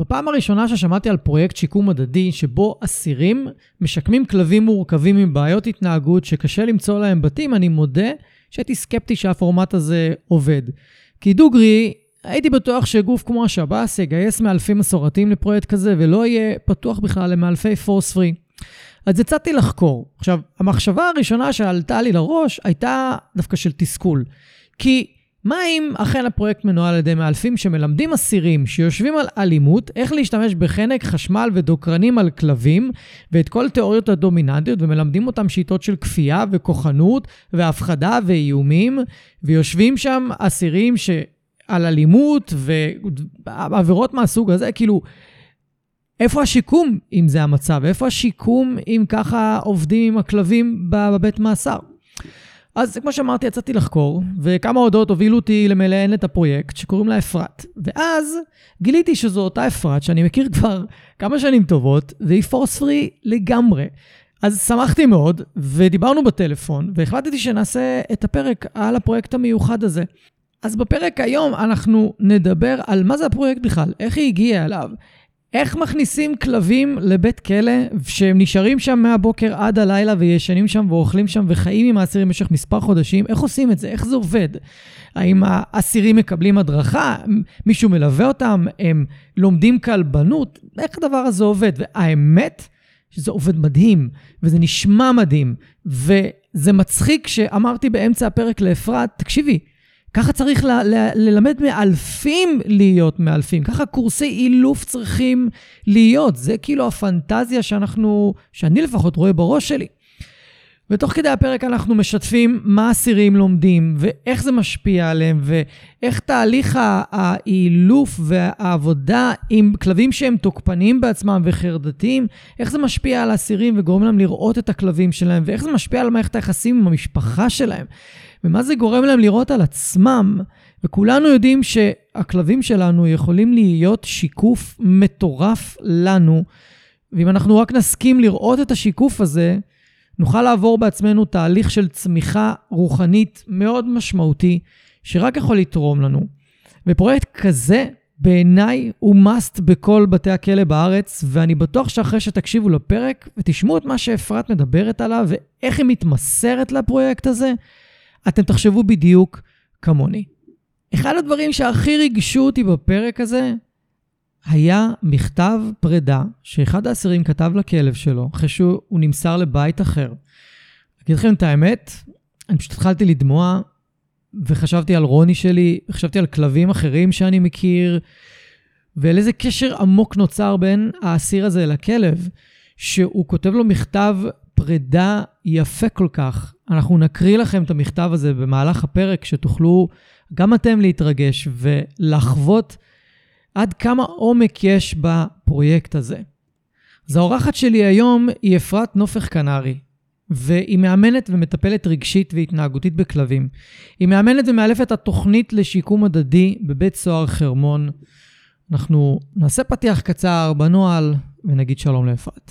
בפעם הראשונה ששמעתי על פרויקט שיקום מדדי, שבו אסירים משקמים כלבים מורכבים עם בעיות התנהגות שקשה למצוא להם בתים, אני מודה שהייתי סקפטי שהפורמט הזה עובד. כי דוגרי, הייתי בטוח שגוף כמו השב"ס יגייס מאלפים מסורתיים לפרויקט כזה ולא יהיה פתוח בכלל למאלפי פורס פרי. אז יצאתי לחקור. עכשיו, המחשבה הראשונה שעלתה לי לראש הייתה דווקא של תסכול. כי מה אם אכן הפרויקט מנוהל על ידי מאלפים שמלמדים אסירים שיושבים על אלימות, איך להשתמש בחנק, חשמל ודוקרנים על כלבים, ואת כל תיאוריות הדומיננטיות, ומלמדים אותם שיטות של כפייה וכוחנות, והפחדה ואיומים, ויושבים שם אסירים ש... על אלימות ועבירות מהסוג הזה, כאילו, איפה השיקום אם זה המצב? איפה השיקום אם ככה עובדים עם הכלבים בבית מאסר? אז כמו שאמרתי, יצאתי לחקור, וכמה הודעות הובילו אותי למלאן את הפרויקט שקוראים לה אפרת. ואז גיליתי שזו אותה אפרת שאני מכיר כבר כמה שנים טובות, והיא פורס פרי לגמרי. אז שמחתי מאוד, ודיברנו בטלפון, והחלטתי שנעשה את הפרק על הפרויקט המיוחד הזה. אז בפרק היום אנחנו נדבר על מה זה הפרויקט בכלל, איך היא הגיעה אליו, איך מכניסים כלבים לבית כלא שהם נשארים שם מהבוקר עד הלילה וישנים שם ואוכלים שם וחיים עם האסירים במשך מספר חודשים? איך עושים את זה? איך זה עובד? האם האסירים מקבלים הדרכה? מישהו מלווה אותם? הם לומדים כלבנות? איך הדבר הזה עובד? והאמת, שזה עובד מדהים, וזה נשמע מדהים, וזה מצחיק שאמרתי באמצע הפרק לאפרת, תקשיבי, ככה צריך ל- ל- ללמד מאלפים להיות מאלפים, ככה קורסי אילוף צריכים להיות. זה כאילו הפנטזיה שאנחנו, שאני לפחות רואה בראש שלי. ותוך כדי הפרק אנחנו משתפים מה אסירים לומדים, ואיך זה משפיע עליהם, ואיך תהליך האילוף והעבודה עם כלבים שהם תוקפניים בעצמם וחרדתיים, איך זה משפיע על האסירים וגורם להם לראות את הכלבים שלהם, ואיך זה משפיע על מערכת היחסים עם המשפחה שלהם. ומה זה גורם להם לראות על עצמם. וכולנו יודעים שהכלבים שלנו יכולים להיות שיקוף מטורף לנו, ואם אנחנו רק נסכים לראות את השיקוף הזה, נוכל לעבור בעצמנו תהליך של צמיחה רוחנית מאוד משמעותי, שרק יכול לתרום לנו. ופרויקט כזה, בעיניי, הוא must בכל בתי הכלא בארץ, ואני בטוח שאחרי שתקשיבו לפרק ותשמעו את מה שאפרת מדברת עליו ואיך היא מתמסרת לפרויקט הזה, אתם תחשבו בדיוק כמוני. אחד הדברים שהכי ריגשו אותי בפרק הזה היה מכתב פרידה שאחד האסירים כתב לכלב שלו אחרי שהוא נמסר לבית אחר. אגיד לכם את האמת, אני פשוט התחלתי לדמוע וחשבתי על רוני שלי, חשבתי על כלבים אחרים שאני מכיר, ועל איזה קשר עמוק נוצר בין האסיר הזה לכלב, שהוא כותב לו מכתב פרידה יפה כל כך. אנחנו נקריא לכם את המכתב הזה במהלך הפרק, שתוכלו גם אתם להתרגש ולחוות עד כמה עומק יש בפרויקט הזה. אז האורחת שלי היום היא אפרת נופך קנרי, והיא מאמנת ומטפלת רגשית והתנהגותית בכלבים. היא מאמנת ומאלפת התוכנית לשיקום הדדי בבית סוהר חרמון. אנחנו נעשה פתיח קצר בנוהל ונגיד שלום לאפרת.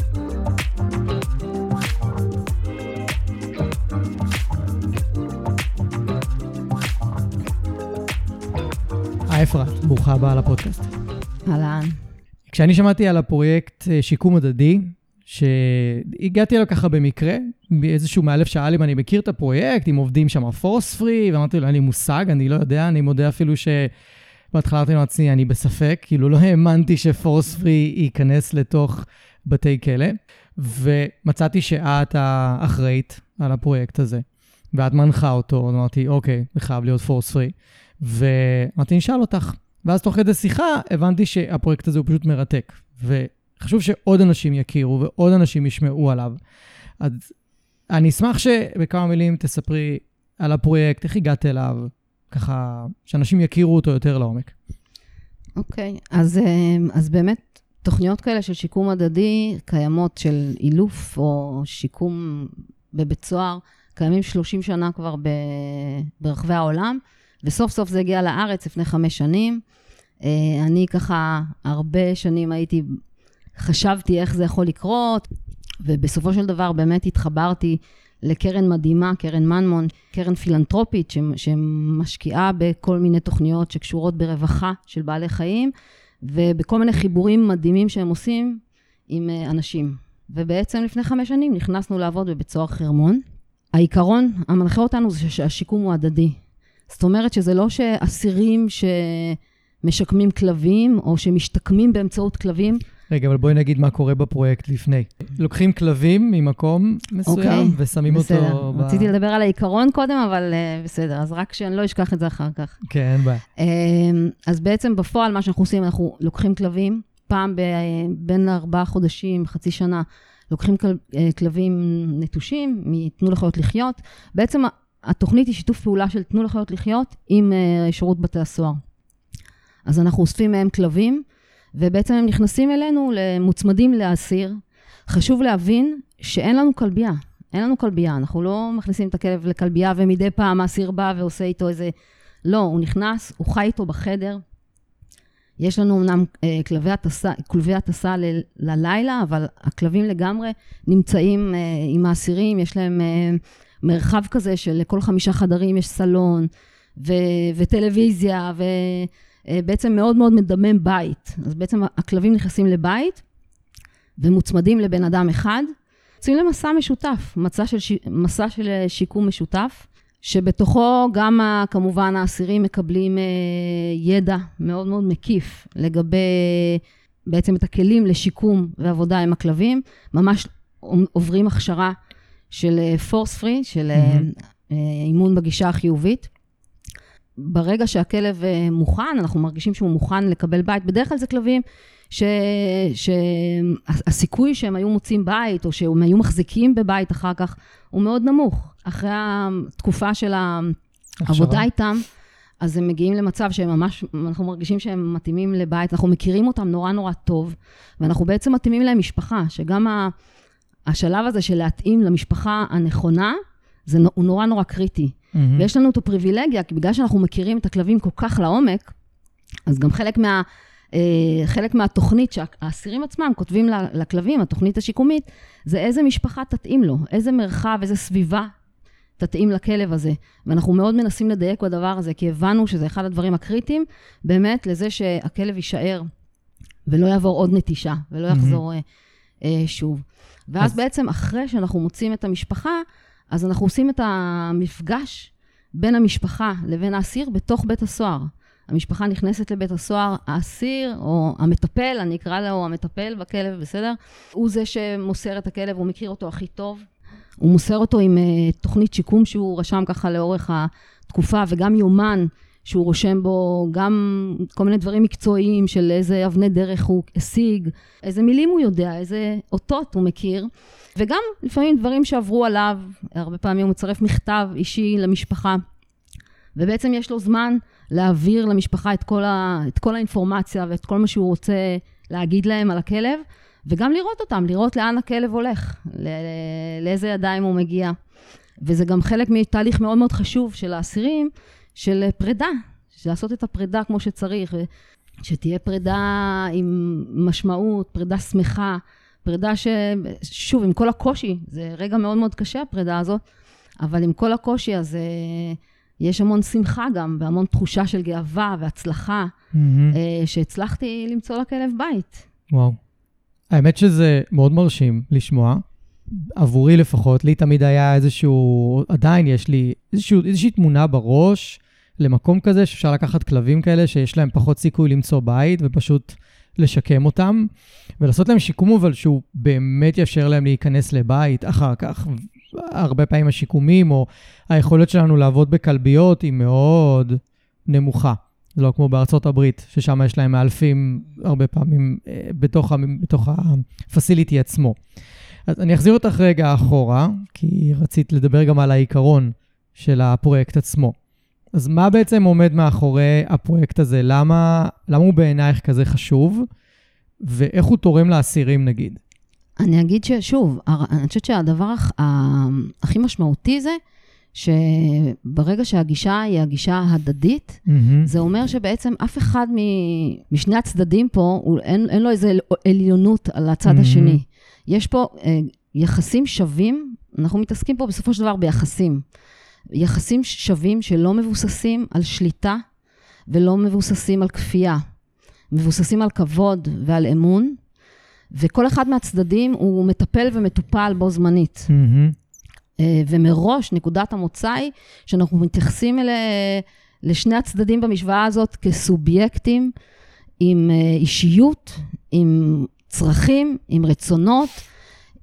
היי אפרת, ברוכה הבאה לפודקאסט. אהלן. כשאני שמעתי על הפרויקט אה, שיקום הדדי, שהגעתי אליו ככה במקרה, איזשהו מאלף שאל אם אני מכיר את הפרויקט, אם עובדים שם פורס פרי, ואמרתי לו, אין לי מושג, אני לא יודע, אני מודה אפילו שבהתחלה אמרתי לעצמי, אני בספק, כאילו לא האמנתי שפורס פרי ייכנס לתוך בתי כלא, ומצאתי שאת האחראית על הפרויקט הזה. ואת מנחה אותו, אמרתי, אוקיי, זה חייב להיות פורס פרי. ואמרתי, נשאל אותך. ואז תוך כדי שיחה הבנתי שהפרויקט הזה הוא פשוט מרתק. וחשוב שעוד אנשים יכירו ועוד אנשים ישמעו עליו. אז אני אשמח שבכמה מילים תספרי על הפרויקט, איך הגעת אליו, ככה, שאנשים יכירו אותו יותר לעומק. אוקיי, okay, אז, אה, אז באמת, תוכניות כאלה של שיקום הדדי קיימות של אילוף או שיקום בבית סוהר, קיימים 30 שנה כבר ב, ברחבי העולם, וסוף סוף זה הגיע לארץ לפני חמש שנים. אה, אני ככה הרבה שנים הייתי, חשבתי איך זה יכול לקרות, ובסופו של דבר באמת התחברתי לקרן מדהימה, קרן מנמון, קרן פילנטרופית שמשקיעה בכל מיני תוכניות שקשורות ברווחה של בעלי חיים, ובכל מיני חיבורים מדהימים שהם עושים עם אה, אנשים. ובעצם לפני חמש שנים נכנסנו לעבוד בבית סוהר חרמון. העיקרון המנחה אותנו זה שהשיקום הוא הדדי. זאת אומרת שזה לא שאסירים שמשקמים כלבים, או שמשתקמים באמצעות כלבים, רגע, אבל בואי נגיד מה קורה בפרויקט לפני. לוקחים כלבים ממקום מסוים okay, אוקיי, ושמים בסדר. אותו... בסדר. רציתי לדבר על העיקרון קודם, אבל uh, בסדר, אז רק שאני לא אשכח את זה אחר כך. כן, אין בעיה. Uh, אז בעצם בפועל מה שאנחנו עושים, אנחנו לוקחים כלבים, פעם ב, בין ארבעה חודשים, חצי שנה, לוקחים כל, כלבים נטושים מ"תנו לחיות לחיות". בעצם התוכנית היא שיתוף פעולה של "תנו לחיות לחיות" עם uh, שירות בתי הסוהר. אז אנחנו אוספים מהם כלבים, ובעצם הם נכנסים אלינו, מוצמדים לאסיר. חשוב להבין שאין לנו כלבייה. אין לנו כלבייה, אנחנו לא מכניסים את הכלב לכלבייה ומדי פעם האסיר בא ועושה איתו איזה... לא, הוא נכנס, הוא חי איתו בחדר. יש לנו אמנם אה, כלבי הטסה ל, ללילה, אבל הכלבים לגמרי נמצאים אה, עם האסירים, יש להם אה, מרחב כזה שלכל חמישה חדרים יש סלון ו, וטלוויזיה, ו... אה, מאוד מאוד מדמם בית. אז בעצם הכלבים נכנסים לבית ומוצמדים לבן אדם אחד. יוצאים למסע משותף, מסע של, ש... מסע של אה, שיקום משותף, שבתוכו גם כמובן האסירים מקבלים אה, ידע מאוד מאוד מקיף לגבי בעצם את הכלים לשיקום ועבודה עם הכלבים. ממש עוברים הכשרה של פורס פרי, של mm-hmm. אימון בגישה החיובית. ברגע שהכלב אה, מוכן, אנחנו מרגישים שהוא מוכן לקבל בית, בדרך כלל זה כלבים שהסיכוי שהם היו מוצאים בית, או שהם היו מחזיקים בבית אחר כך, הוא מאוד נמוך. אחרי התקופה של העבודה איתם, אז הם מגיעים למצב שהם ממש, אנחנו מרגישים שהם מתאימים לבית, אנחנו מכירים אותם נורא נורא טוב, ואנחנו בעצם מתאימים להם משפחה, שגם השלב הזה של להתאים למשפחה הנכונה, זה, הוא נורא נורא קריטי. Mm-hmm. ויש לנו את הפריבילגיה, כי בגלל שאנחנו מכירים את הכלבים כל כך לעומק, אז גם חלק, מה, אה, חלק מהתוכנית שהאסירים עצמם כותבים לכלבים, התוכנית השיקומית, זה איזה משפחה תתאים לו, איזה מרחב, איזה סביבה תתאים לכלב הזה. ואנחנו מאוד מנסים לדייק בדבר הזה, כי הבנו שזה אחד הדברים הקריטיים, באמת לזה שהכלב יישאר ולא יעבור עוד נטישה, ולא יחזור mm-hmm. שוב. ואז אז... בעצם אחרי שאנחנו מוצאים את המשפחה, אז אנחנו עושים את המפגש בין המשפחה לבין האסיר בתוך בית הסוהר. המשפחה נכנסת לבית הסוהר, האסיר, או המטפל, אני אקרא לו המטפל בכלב, בסדר? הוא זה שמוסר את הכלב, הוא מכיר אותו הכי טוב. הוא מוסר אותו עם uh, תוכנית שיקום שהוא רשם ככה לאורך התקופה, וגם יומן שהוא רושם בו גם כל מיני דברים מקצועיים של איזה אבני דרך הוא השיג, איזה מילים הוא יודע, איזה אותות הוא מכיר. וגם לפעמים דברים שעברו עליו, הרבה פעמים הוא מצרף מכתב אישי למשפחה, ובעצם יש לו זמן להעביר למשפחה את כל, ה, את כל האינפורמציה ואת כל מה שהוא רוצה להגיד להם על הכלב, וגם לראות אותם, לראות לאן הכלב הולך, לא, לאיזה ידיים הוא מגיע. וזה גם חלק מתהליך מאוד מאוד חשוב של האסירים, של פרידה, לעשות את הפרידה כמו שצריך, שתהיה פרידה עם משמעות, פרידה שמחה, פרידה ש... שוב, עם כל הקושי, זה רגע מאוד מאוד קשה הפרידה הזאת, אבל עם כל הקושי אז אה, יש המון שמחה גם, והמון תחושה של גאווה והצלחה, mm-hmm. שהצלחתי למצוא לכלב בית. וואו. האמת שזה מאוד מרשים לשמוע. עבורי לפחות, לי תמיד היה איזשהו, עדיין יש לי איזשהו, איזושהי תמונה בראש למקום כזה שאפשר לקחת כלבים כאלה שיש להם פחות סיכוי למצוא בית ופשוט לשקם אותם, ולעשות להם שיקום אבל שהוא באמת יאפשר להם להיכנס לבית אחר כך. הרבה פעמים השיקומים, או היכולת שלנו לעבוד בכלביות היא מאוד נמוכה. זה לא כמו בארצות הברית, ששם יש להם מאלפים הרבה פעמים אה, בתוך, בתוך הפסיליטי עצמו. אז אני אחזיר אותך רגע אחורה, כי רצית לדבר גם על העיקרון של הפרויקט עצמו. אז מה בעצם עומד מאחורי הפרויקט הזה? למה, למה הוא בעינייך כזה חשוב, ואיך הוא תורם לאסירים נגיד? אני אגיד ששוב, אני חושבת שהדבר הכי משמעותי זה שברגע שהגישה היא הגישה ההדדית, mm-hmm. זה אומר שבעצם אף אחד משני הצדדים פה, אין, אין לו איזו עליונות על הצד mm-hmm. השני. יש פה אה, יחסים שווים, אנחנו מתעסקים פה בסופו של דבר ביחסים. יחסים שווים שלא מבוססים על שליטה ולא מבוססים על כפייה. מבוססים על כבוד ועל אמון, וכל אחד מהצדדים הוא מטפל ומטופל בו זמנית. Mm-hmm. ומראש נקודת המוצא היא שאנחנו מתייחסים אל, לשני הצדדים במשוואה הזאת כסובייקטים עם אה, אישיות, עם צרכים, עם רצונות,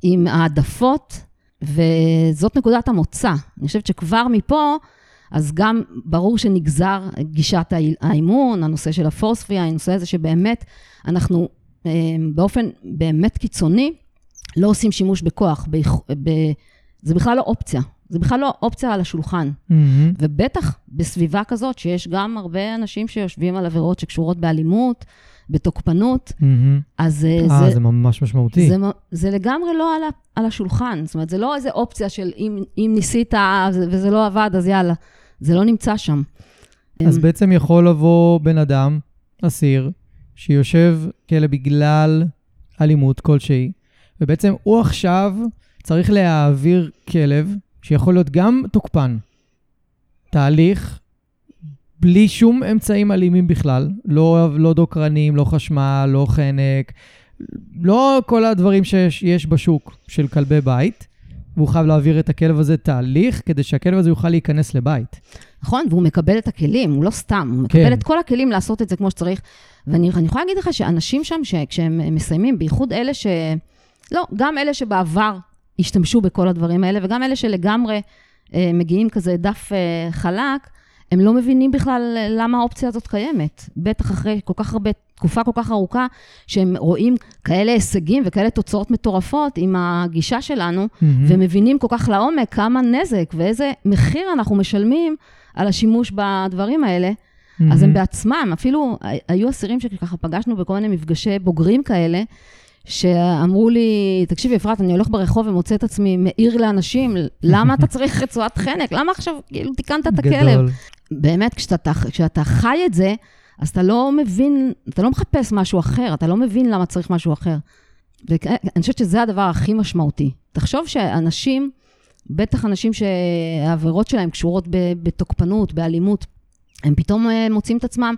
עם העדפות, וזאת נקודת המוצא. אני חושבת שכבר מפה, אז גם ברור שנגזר גישת האימון, הנושא של הפורספיה, הנושא הזה שבאמת אנחנו אה, באופן באמת קיצוני, לא עושים שימוש בכוח, ב, ב, זה בכלל לא אופציה. זה בכלל לא אופציה על השולחן. Mm-hmm. ובטח בסביבה כזאת, שיש גם הרבה אנשים שיושבים על עבירות שקשורות באלימות, בתוקפנות, mm-hmm. אז 아, זה... אה, זה ממש משמעותי. זה, זה לגמרי לא על, על השולחן. זאת אומרת, זה לא איזו אופציה של אם, אם ניסית וזה לא עבד, אז יאללה. זה לא נמצא שם. אז הם... בעצם יכול לבוא בן אדם, אסיר, שיושב כלא בגלל אלימות כלשהי, ובעצם הוא עכשיו צריך להעביר כלב, שיכול להיות גם תוקפן, תהליך בלי שום אמצעים אלימים בכלל, לא, לא דוקרנים, לא חשמל, לא חנק, לא כל הדברים שיש בשוק של כלבי בית, והוא חייב להעביר את הכלב הזה תהליך כדי שהכלב הזה יוכל להיכנס לבית. נכון, והוא מקבל את הכלים, הוא לא סתם, הוא מקבל כן. את כל הכלים לעשות את זה כמו שצריך. ואני יכולה להגיד לך שאנשים שם, כשהם מסיימים, בייחוד אלה ש... לא, גם אלה שבעבר השתמשו בכל הדברים האלה, וגם אלה שלגמרי אה, מגיעים כזה דף אה, חלק, הם לא מבינים בכלל למה האופציה הזאת קיימת. בטח אחרי כל כך הרבה, תקופה כל כך ארוכה, שהם רואים כאלה הישגים וכאלה תוצאות מטורפות עם הגישה שלנו, mm-hmm. ומבינים כל כך לעומק כמה נזק ואיזה מחיר אנחנו משלמים על השימוש בדברים האלה. Mm-hmm. אז הם בעצמם, אפילו היו אסירים שככה פגשנו בכל מיני מפגשי בוגרים כאלה, שאמרו לי, תקשיבי, אפרת, אני הולך ברחוב ומוצא את עצמי מעיר לאנשים, למה אתה צריך רצועת חנק? למה עכשיו כאילו תיקנת את הכלב? באמת, כשאתה, כשאתה חי את זה, אז אתה לא מבין, אתה לא מחפש משהו אחר, אתה לא מבין למה צריך משהו אחר. ואני חושבת שזה הדבר הכי משמעותי. תחשוב שאנשים, בטח אנשים שהעבירות שלהם קשורות בתוקפנות, באלימות, הם פתאום אה, מוצאים את עצמם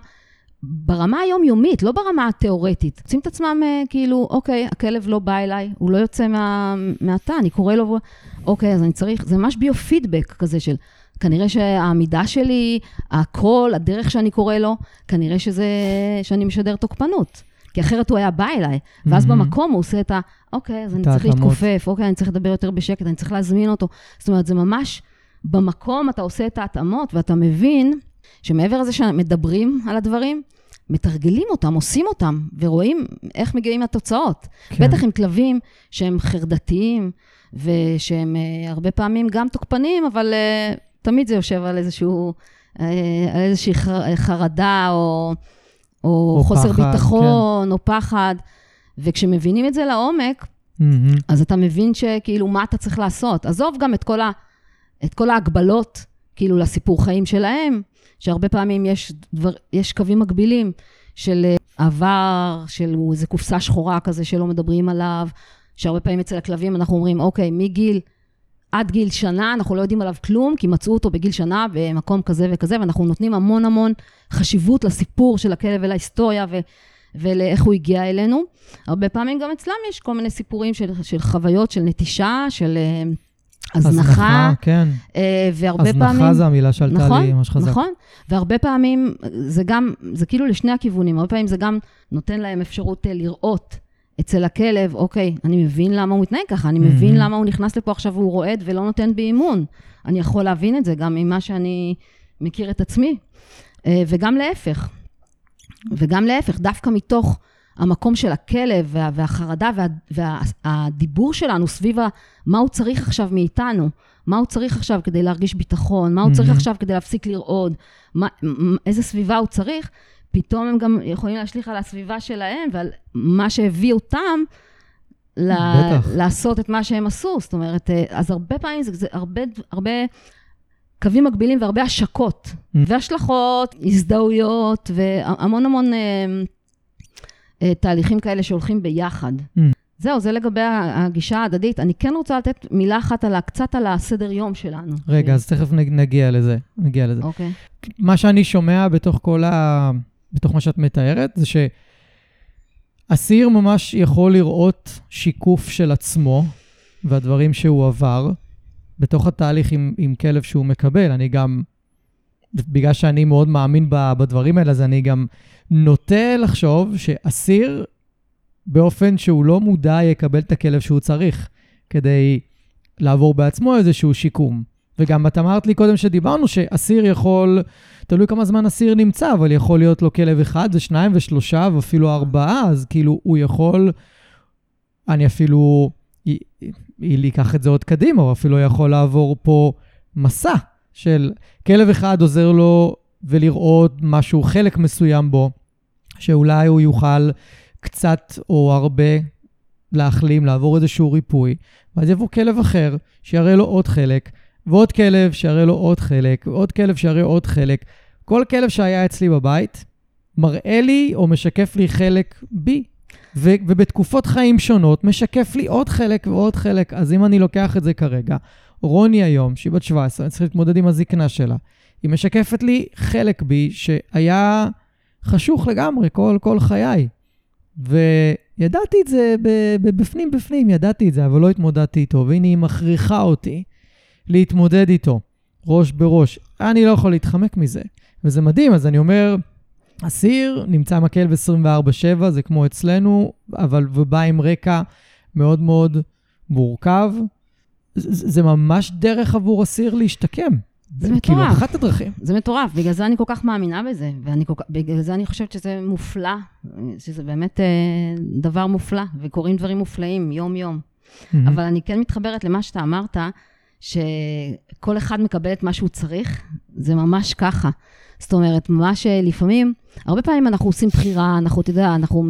ברמה היומיומית, לא ברמה התיאורטית. מוצאים את עצמם אה, כאילו, אוקיי, הכלב לא בא אליי, הוא לא יוצא מה, מהתא, אני קורא לו, אוקיי, אז אני צריך, זה ממש ביו-פידבק כזה של, כנראה שהעמידה שלי, הקול, הדרך שאני קורא לו, כנראה שזה, שאני משדר תוקפנות. כי אחרת הוא היה בא אליי, ואז mm-hmm. במקום הוא עושה את ה... אוקיי, אז אני צריך להתכופף, אוקיי, אני צריך לדבר יותר בשקט, אני צריך להזמין אותו. זאת אומרת, זה ממש, במקום אתה עושה את ההתאמות, ואתה מבין שמעבר לזה שמדברים על הדברים, מתרגלים אותם, עושים אותם, ורואים איך מגיעים התוצאות. כן. בטח עם כלבים שהם חרדתיים, ושהם uh, הרבה פעמים גם תוקפנים, אבל uh, תמיד זה יושב על איזשהו, uh, על איזושהי חר, חרדה, או, או, או חוסר פחד, ביטחון, כן. או פחד. וכשמבינים את זה לעומק, mm-hmm. אז אתה מבין שכאילו, מה אתה צריך לעשות. עזוב גם את כל, ה, את כל ההגבלות, כאילו, לסיפור חיים שלהם, שהרבה פעמים יש, דבר, יש קווים מקבילים של אה, עבר, של איזה קופסה שחורה כזה שלא מדברים עליו, שהרבה פעמים אצל הכלבים אנחנו אומרים, אוקיי, מגיל עד גיל שנה, אנחנו לא יודעים עליו כלום, כי מצאו אותו בגיל שנה במקום כזה וכזה, ואנחנו נותנים המון המון חשיבות לסיפור של הכלב ולהיסטוריה ו... ולאיך הוא הגיע אלינו. הרבה פעמים גם אצלם יש כל מיני סיפורים של, של חוויות, של נטישה, של אה, הזנחה. כן. אה, והרבה הזנחה פעמים... הזנחה זה המילה שעלתה נכון, לי ממש חזק. נכון, והרבה פעמים זה גם, זה כאילו לשני הכיוונים, הרבה פעמים זה גם נותן להם אפשרות אה, לראות אצל הכלב, אוקיי, אני מבין למה הוא מתנהג ככה, אני מבין למה הוא נכנס לפה עכשיו והוא רועד ולא נותן בי אימון. אני יכול להבין את זה גם ממה שאני מכיר את עצמי. אה, וגם להפך. וגם להפך, דווקא מתוך המקום של הכלב וה, והחרדה וה, והדיבור שלנו סביב מה הוא צריך עכשיו מאיתנו, מה הוא צריך עכשיו כדי להרגיש ביטחון, מה הוא צריך עכשיו כדי להפסיק לרעוד, מה, איזה סביבה הוא צריך, פתאום הם גם יכולים להשליך על הסביבה שלהם ועל מה שהביא אותם ל- לעשות את מה שהם עשו. זאת אומרת, אה, אז הרבה פעמים זה, זה הרבה, הרבה קווים מקבילים והרבה השקות, mm. והשלכות, הזדהויות, והמון המון אה, אה, תהליכים כאלה שהולכים ביחד. Mm. זהו, זה לגבי הגישה ההדדית. אני כן רוצה לתת מילה אחת על, קצת על הסדר יום שלנו. רגע, אז תכף נגיע לזה. נגיע לזה. אוקיי. מה שאני שומע בתוך כל ה... בתוך מה שאת מתארת, זה שאסיר ממש יכול לראות שיקוף של עצמו והדברים שהוא עבר בתוך התהליך עם, עם כלב שהוא מקבל. אני גם, בגלל שאני מאוד מאמין בדברים האלה, אז אני גם נוטה לחשוב שאסיר, באופן שהוא לא מודע, יקבל את הכלב שהוא צריך כדי לעבור בעצמו איזשהו שיקום. וגם את אמרת לי קודם שדיברנו שאסיר יכול, תלוי כמה זמן אסיר נמצא, אבל יכול להיות לו כלב אחד ושניים ושלושה ואפילו ארבעה, אז כאילו הוא יכול, אני אפילו, היא ייקח את זה עוד קדימה, הוא אפילו יכול לעבור פה מסע של כלב אחד עוזר לו ולראות משהו, חלק מסוים בו, שאולי הוא יוכל קצת או הרבה להחלים, לעבור איזשהו ריפוי, ואז יבוא כלב אחר, שיראה לו עוד חלק, ועוד כלב שיראה לו עוד חלק, ועוד כלב שיראה עוד חלק. כל כלב שהיה אצלי בבית מראה לי או משקף לי חלק בי, ו- ובתקופות חיים שונות משקף לי עוד חלק ועוד חלק. אז אם אני לוקח את זה כרגע, רוני היום, שהיא בת 17, אני צריך להתמודד עם הזקנה שלה, היא משקפת לי חלק בי שהיה חשוך לגמרי כל, כל חיי. וידעתי את זה בפנים בפנים, ידעתי את זה, אבל לא התמודדתי איתו, והנה היא מכריחה אותי להתמודד איתו, ראש בראש. אני לא יכול להתחמק מזה. וזה מדהים, אז אני אומר, אסיר נמצא מקל ב-24-7, זה כמו אצלנו, אבל ובא עם רקע מאוד מאוד מורכב. זה, זה ממש דרך עבור אסיר להשתקם. זה כאילו, מטורף. כאילו, אחת הדרכים. זה מטורף, בגלל זה אני כל כך מאמינה בזה, ובגלל זה אני חושבת שזה מופלא, שזה באמת אה, דבר מופלא, וקורים דברים מופלאים יום-יום. Mm-hmm. אבל אני כן מתחברת למה שאתה אמרת, שכל אחד מקבל את מה שהוא צריך, זה ממש ככה. זאת אומרת, מה שלפעמים, הרבה פעמים אנחנו עושים בחירה, אנחנו, אתה יודע, אנחנו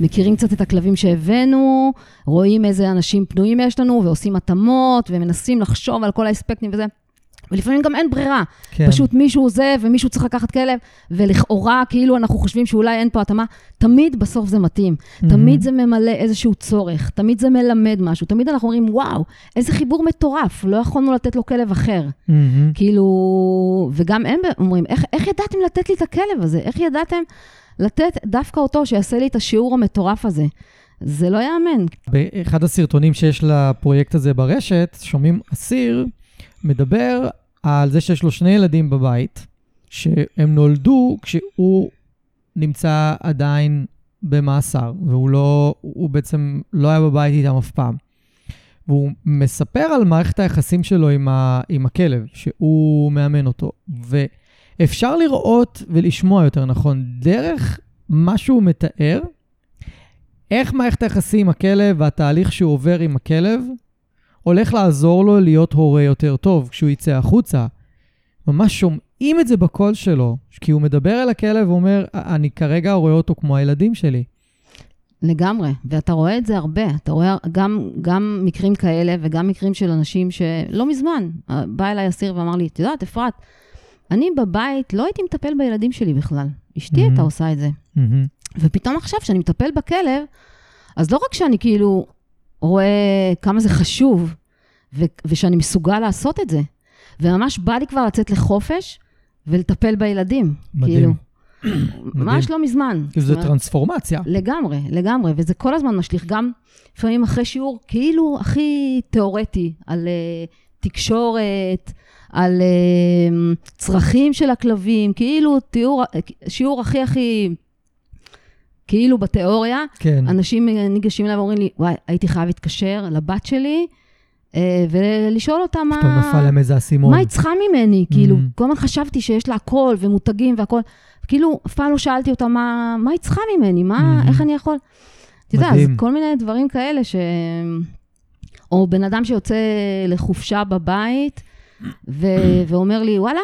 מכירים קצת את הכלבים שהבאנו, רואים איזה אנשים פנויים יש לנו, ועושים התאמות, ומנסים לחשוב על כל האספקטים וזה. ולפעמים גם אין ברירה. כן. פשוט מישהו עוזב ומישהו צריך לקחת כלב, ולכאורה כאילו אנחנו חושבים שאולי אין פה התאמה. תמיד בסוף זה מתאים. Mm-hmm. תמיד זה ממלא איזשהו צורך, תמיד זה מלמד משהו. תמיד אנחנו אומרים, וואו, איזה חיבור מטורף, לא יכולנו לתת לו כלב אחר. Mm-hmm. כאילו, וגם הם אומרים, איך, איך ידעתם לתת לי את הכלב הזה? איך ידעתם לתת דווקא אותו שיעשה לי את השיעור המטורף הזה? זה לא ייאמן. באחד הסרטונים שיש לפרויקט הזה ברשת, שומעים אסיר מדבר על זה שיש לו שני ילדים בבית, שהם נולדו כשהוא נמצא עדיין במאסר, והוא לא, הוא בעצם לא היה בבית איתם אף פעם. והוא מספר על מערכת היחסים שלו עם, ה, עם הכלב, שהוא מאמן אותו. ואפשר לראות ולשמוע, יותר נכון, דרך מה שהוא מתאר, איך מערכת היחסים עם הכלב והתהליך שהוא עובר עם הכלב הולך לעזור לו להיות הורה יותר טוב כשהוא יצא החוצה. ממש שומעים את זה בקול שלו, כי הוא מדבר אל הכלב ואומר, אני כרגע רואה אותו כמו הילדים שלי. לגמרי, ואתה רואה את זה הרבה. אתה רואה גם, גם מקרים כאלה וגם מקרים של אנשים שלא מזמן, בא אליי אסיר ואמר לי, את יודעת, אפרת, אני בבית לא הייתי מטפל בילדים שלי בכלל. אשתי הייתה mm-hmm. עושה את זה. Mm-hmm. ופתאום עכשיו, כשאני מטפל בכלב, אז לא רק שאני כאילו רואה כמה זה חשוב, ו- ושאני מסוגל לעשות את זה. וממש בא לי כבר לצאת לחופש ולטפל בילדים. מדהים. כאילו, ממש לא מזמן. כאילו זה טרנספורמציה. לגמרי, לגמרי, וזה כל הזמן משליך, גם לפעמים אחרי שיעור כאילו הכי תיאורטי, על uh, תקשורת, על uh, צרכים של הכלבים, כאילו תיאור, שיעור הכי הכי כאילו בתיאוריה, כן. אנשים ניגשים אליי ואומרים לי, וואי, הייתי חייב להתקשר לבת שלי אה, ולשאול אותה מה... פתאום נפל להם איזה אסימון. מה היא צריכה ממני? Mm. כאילו, כל הזמן חשבתי שיש לה הכל, ומותגים והכל. כאילו, אף פעם לא שאלתי אותה מה, מה היא צריכה ממני, מה, Mm. איך אני יכול... אתה יודע, אז. כל מיני דברים כאלה ש... או בן אדם שיוצא לחופשה בבית, ו... ואומר לי, וואלה,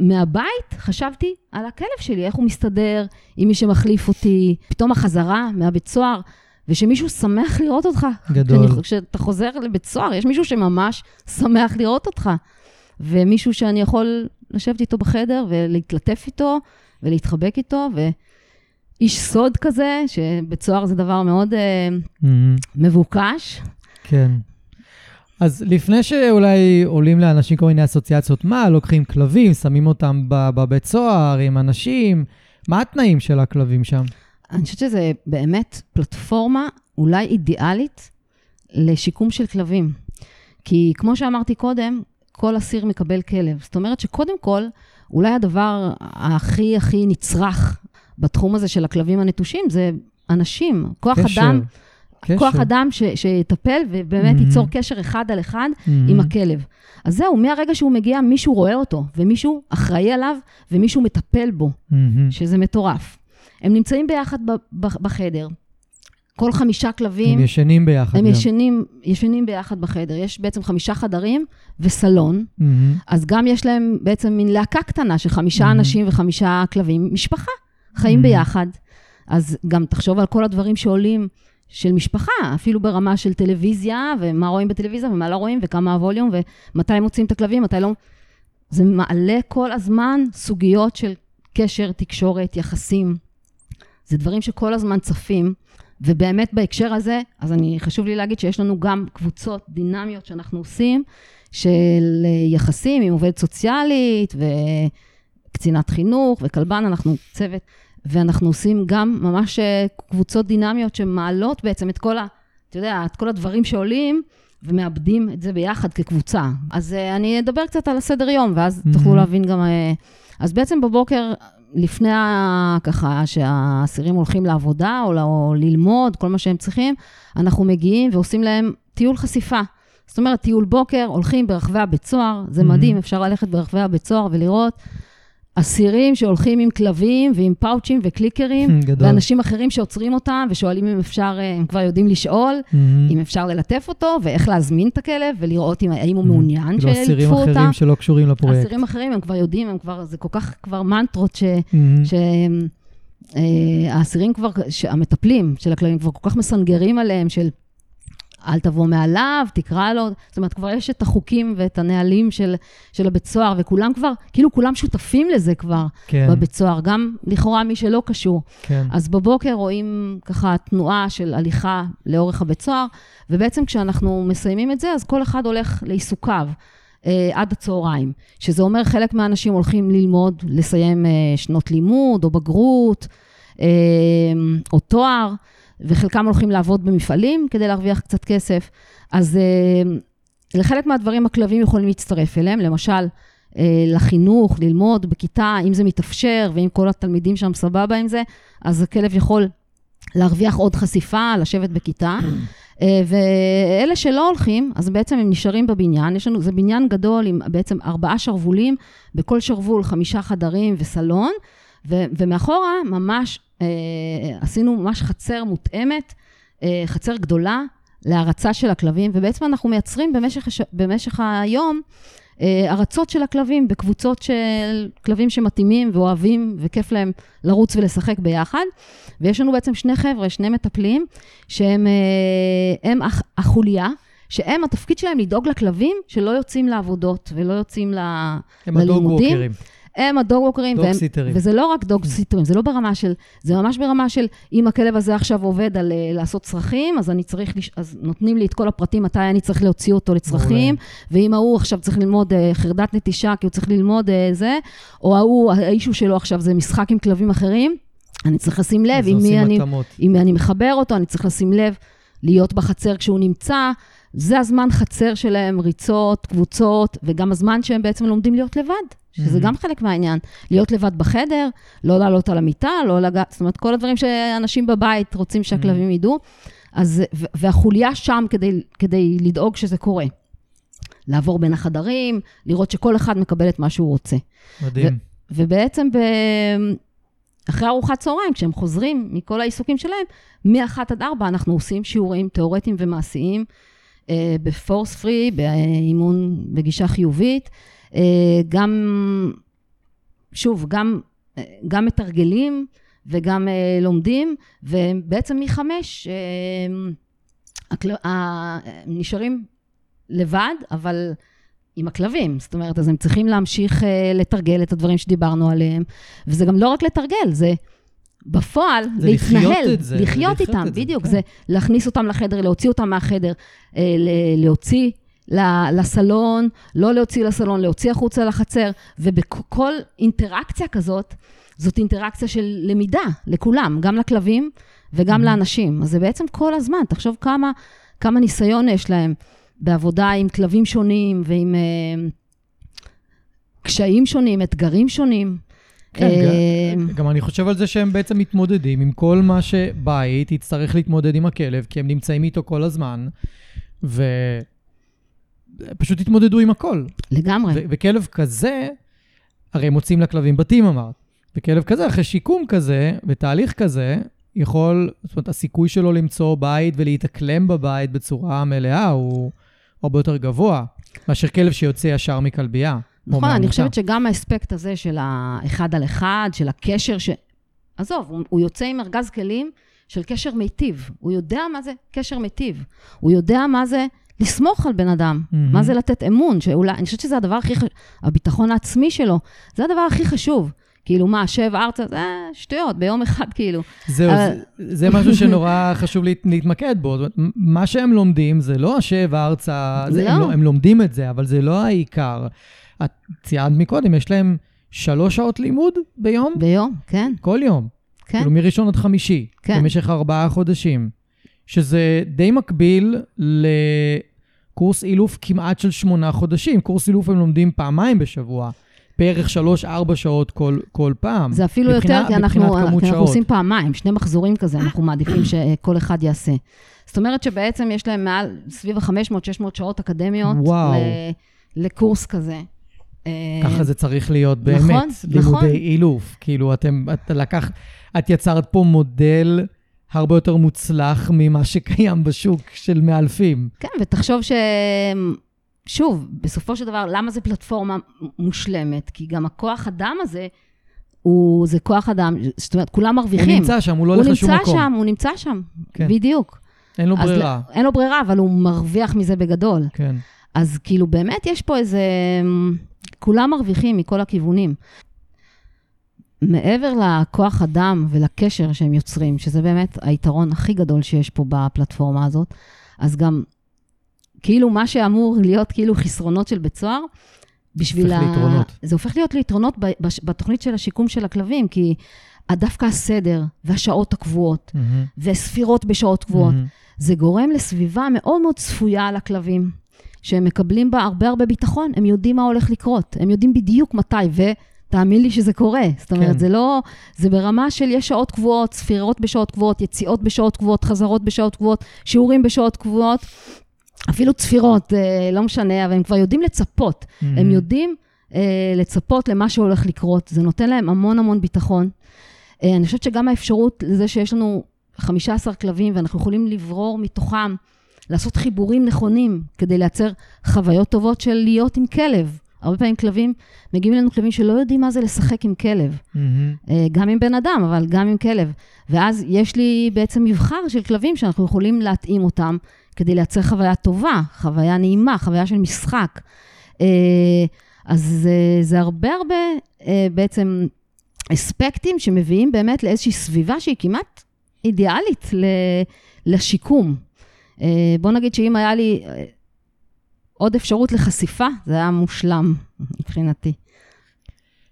מהבית חשבתי על הכלב שלי, איך הוא מסתדר עם מי שמחליף אותי, פתאום החזרה מהבית סוהר, ושמישהו שמח לראות אותך. גדול. כשאתה חוזר לבית סוהר, יש מישהו שממש שמח לראות אותך. ומישהו שאני יכול לשבת איתו בחדר ולהתלטף איתו ולהתחבק איתו, ואיש סוד כזה, שבית סוהר זה דבר מאוד מהמם. מבוקש. כן. אז לפני שאולי עולים לאנשים כל מיני אסוציאציות, מה, לוקחים כלבים, שמים אותם בבית סוהר עם אנשים, מה התנאים של הכלבים שם? אני חושבת שזה באמת פלטפורמה אולי אידיאלית לשיקום של כלבים. כי כמו שאמרתי קודם, כל אסיר מקבל כלב. זאת אומרת שקודם כל, אולי הדבר הכי הכי נצרך בתחום הזה של הכלבים הנטושים זה אנשים, כוח קשר. אדם, קשר. כוח אדם ש, שיטפל ובאמת Mhm. ייצור קשר אחד על אחד מהמם. עם הכלב. אז זהו, מהרגע שהוא מגיע, מישהו רואה אותו, ומישהו אחראי עליו, ומישהו מטפל בו. מהמם. שזה מטורף. הם נמצאים ביחד בחדר. כל חמישה כלבים, הם ישנים ביחד הם גם. ישנים, ישנים ביחד בחדר. יש בעצם חמישה חדרים וסלון, מהמם. אז גם יש להם בעצם מין להקה קטנה של חמישה Mhm. אנשים וחמישה כלבים, משפחה, חיים Mhm. ביחד. אז גם תחשוב על כל הדברים שעולים של משפחה, אפילו ברמה של טלוויזיה, ומה רואים בטלוויזיה ומה לא רואים, וכמה הווליום, ומתי מוצאים את הכלבים, מתי לא. זה מעלה כל הזמן סוגיות של קשר, תקשורת, יחסים. זה דברים שכל הזמן צפים, ובאמת בהקשר הזה, אז אני, חשוב לי להגיד שיש לנו גם קבוצות דינמיות שאנחנו עושים, של יחסים עם עובדת סוציאלית וקצינת חינוך וכלבן, אנחנו צוות, ואנחנו עושים גם ממש אה, קבוצות דינמיות שמעלות בעצם את כל ה... אתה יודע, את כל הדברים שעולים, ומאבדים את זה ביחד כקבוצה. אז אה, אני אדבר קצת על הסדר יום, ואז Mhm. תוכלו להבין גם... אה, אז בעצם בבוקר, לפני ה- ככה שהאסירים הולכים לעבודה או, או ללמוד, כל מה שהם צריכים, אנחנו מגיעים ועושים להם טיול חשיפה. זאת אומרת, טיול בוקר, הולכים ברחבי הבית סוהר, זה Mhm. מדהים, אפשר ללכת ברחבי הבית סוהר ולראות אסירים שהולכים עם כלבים ועם פאוצ'ים וקליקרים, גדול. ואנשים אחרים שעוצרים אותם ושואלים אם אפשר, אה, הם כבר יודעים לשאול, מהמם. אם אפשר ללטף אותו, ואיך להזמין את הכלב, ולראות אם, האם הוא מעוניין כאילו אסירים שילטפו אותה. אחרים שלא קשורים לפרויקט. אסירים אחרים, הם כבר יודעים, הם כבר, זה כל כך כבר מנטרות ש... מהמם. שהאסירים כבר, שהמטפלים של הכלבים כבר כל כך מסנגרים עליהם של אל תבוא מעליו, תקרא לו, זאת אומרת, כבר יש את החוקים ואת הנהלים של, של הבית סוהר, וכולם כבר, כאילו כולם שותפים לזה כבר כן, בבית סוהר, גם לכאורה מי שלא קשור. כן. אז בבוקר רואים ככה תנועה של הליכה לאורך הבית סוהר, ובעצם כשאנחנו מסיימים את זה, אז כל אחד הולך לעיסוקיו אה, עד הצהריים, שזה אומר חלק מהאנשים הולכים ללמוד, לסיים אה, שנות לימוד או בגרות אה, או תואר, וחלקם הולכים לעבוד במפעלים כדי להרוויח קצת כסף. אז אה, לחלק מהדברים הכלבים יכולים להצטרף אליהם, למשל, אה, לחינוך, ללמוד בכיתה, אם זה מתאפשר, ואם כל התלמידים שם סבבה עם זה, אז הכלב יכול להרוויח עוד חשיפה, לשבת בכיתה. אה, ואלה שלא הולכים, אז בעצם הם נשארים בבניין. יש לנו, זה בניין גדול עם בעצם ארבעה שרוולים, בכל שרוול חמישה חדרים וסלון, ו, ומאחורה ממש אה, עשינו ממש חצר מותאמת, אה, חצר גדולה להרצה של הכלבים, ובעצם אנחנו מייצרים במשך, הש- במשך היום אה, הרצות של הכלבים בקבוצות של כלבים שמתאימים ואוהבים וכיף להם לרוץ ולשחק ביחד. ויש לנו בעצם שני חבר'ה, שני מטפלים, שהם אה, הם הח- החוליה, שהם, התפקיד שלהם לדאוג לכלבים שלא יוצאים לעבודות ולא יוצאים ל... הם הדוג ללימודים. ווקרים. הם הדוג ווקרים, דוג והם- סיטרים. וזה לא רק דוג סיטרים, זה לא ברמה של, זה ממש ברמה של, אם הכלב הזה עכשיו עובד על אה, לעשות צרכים, אז אני צריך, לש- אז נותנים לי את כל הפרטים מתי אני צריך להוציא אותו לצרכים, ואם ההוא עכשיו צריך ללמוד אה, חרדת נטישה, כי הוא צריך ללמוד אה, זה, או ההוא, האישו שלו עכשיו זה משחק עם כלבים אחרים, אני צריך לשים לב אז עם מי אני. אם אני מחבר אותו, אני צריך לשים לב להיות בחצר כשהוא נמצא, זה הזמן חצר שלהם, ריצות, קבוצות, וגם הזמן שהם בעצם לומדים להיות לבד, שזה Mhm. גם חלק מהעניין. להיות לבד בחדר, לא לעלות על המיטה, לא לגעת, זאת אומרת, כל הדברים שאנשים בבית רוצים שהכלבים ידעו. אז, ו- והחוליה שם כדי, כדי לדאוג שזה קורה. לעבור בין החדרים, לראות שכל אחד מקבל את מה שהוא רוצה. מדהים. ובעצם ב... אחרי ארוחת צהריים, כשהם חוזרים מכל העיסוקים שלהם, מ-1 עד 4 אנחנו עושים שיעורים תיאורטיים ומעשיים, בפורס פרי, באימון בגישה חיובית, אה, גם, שוב, גם, אה, גם מתרגלים וגם אה, לומדים, ובעצם מחמש אה. נשארים לבד, אבל עם הכלבים. זאת אומרת, אז הם צריכים להמשיך אה, לתרגל את הדברים שדיברנו עליהם. וזה גם לא רק לתרגל, זה בפועל זה להתנהל. לחיות זה, לחיות לחיות איתם, זה, בדיוק. כן. זה להכניס אותם לחדר, להוציא אותם מהחדר, אה, להוציא לסלון, לא להוציא לסלון, להוציא החוצה לחצר, ובכל אינטראקציה כזאת, זאת אינטראקציה של למידה לכולם, גם לכלבים וגם Mhm. לאנשים. אז זה בעצם כל הזמן, תחשוב כמה, כמה ניסיון יש להם בעבודה עם כלבים שונים ועם אה, קשיים שונים, אתגרים שונים. כן, אה, גם- גם אני חושב על זה שהם בעצם מתמודדים עם כל מה שבית יצטרך להתמודד עם הכלב, כי הם נמצאים איתו כל הזמן, ופשוט התמודדו עם הכל. לגמרי. ו- וכלב כזה, הרי הם מוצאים לכלבים בתים, אמרת. וכלב כזה, אחרי שיקום כזה, ותהליך כזה, יכול, זאת אומרת, הסיכוי שלו למצוא בית ולהתאקלם בבית בצורה מלאה הוא הרבה יותר גבוה, מאשר כלב שיוצא ישר מכלבייה. נכון, אני. חושבת שגם האספקט הזה של האחד על אחד, של הקשר ש... עזוב, הוא, הוא יוצא עם ארגז כלים של קשר מיטיב. הוא יודע מה זה קשר מיטיב. הוא יודע מה זה לסמוך על בן אדם. מהמם. מה זה לתת אמון, שאולי, אני חושבת שזה הדבר הכי חשוב, הביטחון העצמי שלו, זה הדבר הכי חשוב. כאילו, מה, שב ארצה, זה שטויות, ביום אחד, כאילו. זהו, אבל- זה, זה משהו שנורא חשוב להת, להתמקד בו. זאת אומרת, מה שהם לומדים זה לא השב ארצה, זה, הם, לא. לא, הם לומדים את זה, אבל זה לא העיקר. את ציינת מקודם, יש להם שלוש שעות לימוד ביום? ביום, כן, כל יום. כן. כאילו מראשון עד חמישי. כן. במשך ארבעה חודשים. שזה די מקביל לקורס אילוף כמעט של שמונה חודשים. קורס אילוף הם לומדים פעמיים בשבוע. בערך שלוש-ארבע שעות כל, כל פעם. זה אפילו מבחינה- יותר, כי אנחנו, אנחנו שעות. עושים פעמיים, שני מחזורים כזה, אנחנו מעדיפים שכל אחד יעשה. זאת אומרת שבעצם יש להם מעל, סביב ה-500-600 שעות אקדמיות וואו. ל- לקורס כזה. אה, ככה זה צריך להיות באמת. נכון, נכון. לימודי אילוף. כאילו, אתם, את לקחת, את יצרת פה מודל הרבה יותר מוצלח ממה שקיים בשוק של מאלפים. כן, ותחשוב ש... שוב, בסופו של דבר, למה זו פלטפורמה מושלמת? כי גם הכוח אדם הזה, הוא, זה כוח אדם, זאת אומרת, כולם הוא מרוויחים. נמצא שם, הוא לא הוא הולך לשום נמצא מקום. שם, הוא נמצא שם, כן. בדיוק. אין לו ברירה. לא- אין לו ברירה, אבל הוא מרוויח מזה בגדול. כן. אז כאילו באמת יש פה איזה... כולם מרוויחים מכל הכיוונים. מעבר לכוח אדם ולקשר שהם יוצרים, שזה באמת היתרון הכי גדול שיש פה בפלטפורמה הזאת, אז גם כאילו מה שאמור להיות כאילו חסרונות של בית סוהר, בשביל הופך ליתרונות. זה הופך להיות ליתרונות בתוכנית של השיקום של הכלבים, כי דווקא הסדר והשעות הקבועות, מהמם. וספירות בשעות קבועות, מהמם. זה גורם לסביבה מאוד מאוד צפויה לכלבים, שהם מקבלים בה הרבה הרבה ביטחון, הם יודעים מה הולך לקרות, הם יודעים בדיוק מתי, ותאמין לי שזה קורה. זאת אומרת, כן. זה לא, זה ברמה של יש שעות קבועות, ספירות בשעות קבועות, יציאות בשעות קבועות, חזרות בשעות קבועות, שיעורים בשעות קבועות, אפילו צפירות, אה, לא משנה, אבל הם כבר יודעים לצפות. הם מהמם. יודעים אה, לצפות למה שהולך לקרות, זה נותן להם המון המון ביטחון. אה, אני חושבת שגם האפשרות לזה שיש לנו 15 כלבים ואנחנו יכולים לברור מתוכם, לעשות חיבורים נכונים כדי לייצר חוויות טובות של להיות עם כלב. הרבה פעמים כלבים, מגיעים אלינו כלבים שלא יודעים מה זה לשחק עם כלב. מהמם. אה, גם עם בן אדם, אבל גם עם כלב. ואז יש לי בעצם מבחר של כלבים שאנחנו יכולים להתאים אותם כדי לייצר חוויה טובה, חוויה נעימה, חוויה של משחק. אה, אז זה, זה הרבה הרבה אה, בעצם אספקטים שמביאים באמת לאיזושהי סביבה שהיא כמעט אידיאלית לשיקום. אה, בוא נגיד שאם היה לי אה, עוד אפשרות לחשיפה, זה היה מושלם מבחינתי.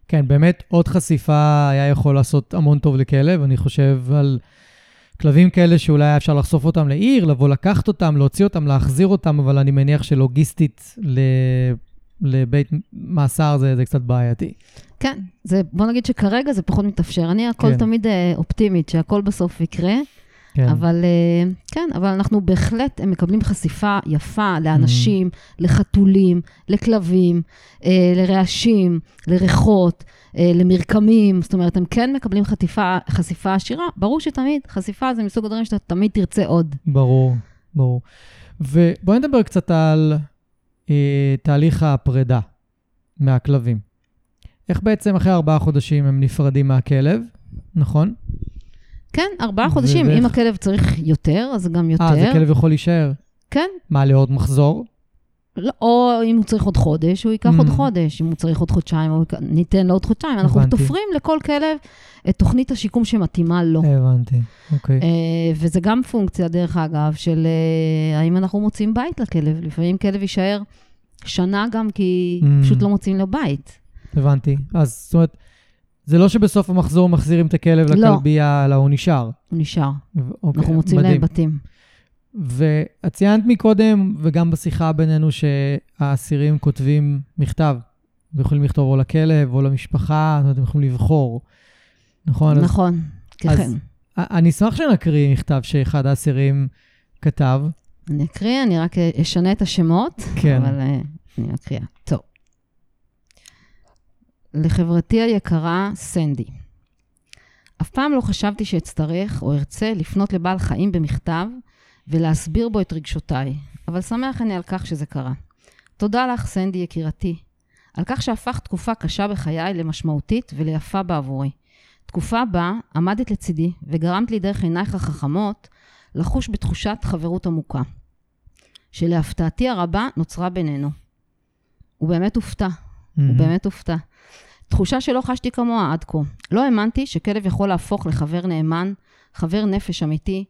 כן, באמת עוד חשיפה היה יכול לעשות המון טוב לכלב. אני חושב על כלבים כאלה שאולי היה אפשר לחשוף אותם לעיר, לבוא לקחת אותם, להוציא אותם, להחזיר אותם, אבל אני מניח שלוגיסטית ל... לבית מאסר זה, זה קצת בעייתי. כן, זה, בוא נגיד שכרגע זה פחות מתאפשר. אני הכל כן. תמיד אה, אופטימית, שהכל בסוף יקרה. כן. אבל אה, כן, אבל אנחנו בהחלט הם מקבלים חשיפה יפה לאנשים, mm-hmm. לחתולים, לכלבים, אה, לרעשים, לריחות, למרקמים. זאת אומרת, הם כן מקבלים חטיפה, חשיפה עשירה. ברור שתמיד, חשיפה זה מסוג הדברים שאתה תמיד תרצה עוד. ברור, ברור. ובואי נדבר קצת על אה, תהליך הפרידה מהכלבים. איך בעצם אחרי ארבעה חודשים הם נפרדים מהכלב, נכון? כן, ארבעה חודשים. אם הכלב צריך יותר, אז גם יותר. אה, אז הכלב יכול להישאר? כן. מה, לעוד מחזור? לא, או אם הוא צריך עוד חודש, הוא ייקח mm. עוד חודש. אם הוא צריך עוד חודשיים, הוא... ניתן לו עוד חודשיים. אנחנו תופרים לכל כלב את תוכנית השיקום שמתאימה לו. הבנתי, אוקיי. Okay. אה, וזה גם פונקציה, דרך אגב, של uh, האם אנחנו מוצאים בית לכלב. לפעמים כלב יישאר שנה גם כי mm. פשוט לא מוצאים לו בית. הבנתי. אז זאת אומרת, זה לא שבסוף המחזור מחזירים את הכלב לא. לכלבייה, אלא הוא נשאר. הוא נשאר. אוקיי, אנחנו מוצאים מדהים. להם בתים. ואת ציינת מקודם, וגם בשיחה בינינו, שהאסירים כותבים מכתב. הם יכולים לכתוב או לכלב או למשפחה, זאת אומרת, הם יכולים לבחור. נכון? נכון, כן. אני אשמח שנקריא מכתב שאחד האסירים כתב. אני אקריא, אני רק אשנה את השמות, כן. אבל אה, אני אקריא. טוב. לחברתי היקרה, סנדי. אף פעם לא חשבתי שאצטרך או ארצה לפנות לבעל חיים במכתב ולהסביר בו את רגשותיי, אבל שמח אני על כך שזה קרה. תודה לך, סנדי יקירתי, על כך שהפכת תקופה קשה בחיי למשמעותית וליפה בעבורי. תקופה בה עמדת לצידי וגרמת לי דרך עינייך החכמות לחוש בתחושת חברות עמוקה, שלהפתעתי הרבה נוצרה בינינו. הוא באמת הופתע, mm-hmm. הוא באמת הופתע. תחושה שלא חשתי כמוה עד כה. לא האמנתי שכלב יכול להפוך לחבר נאמן, חבר נפש אמיתי,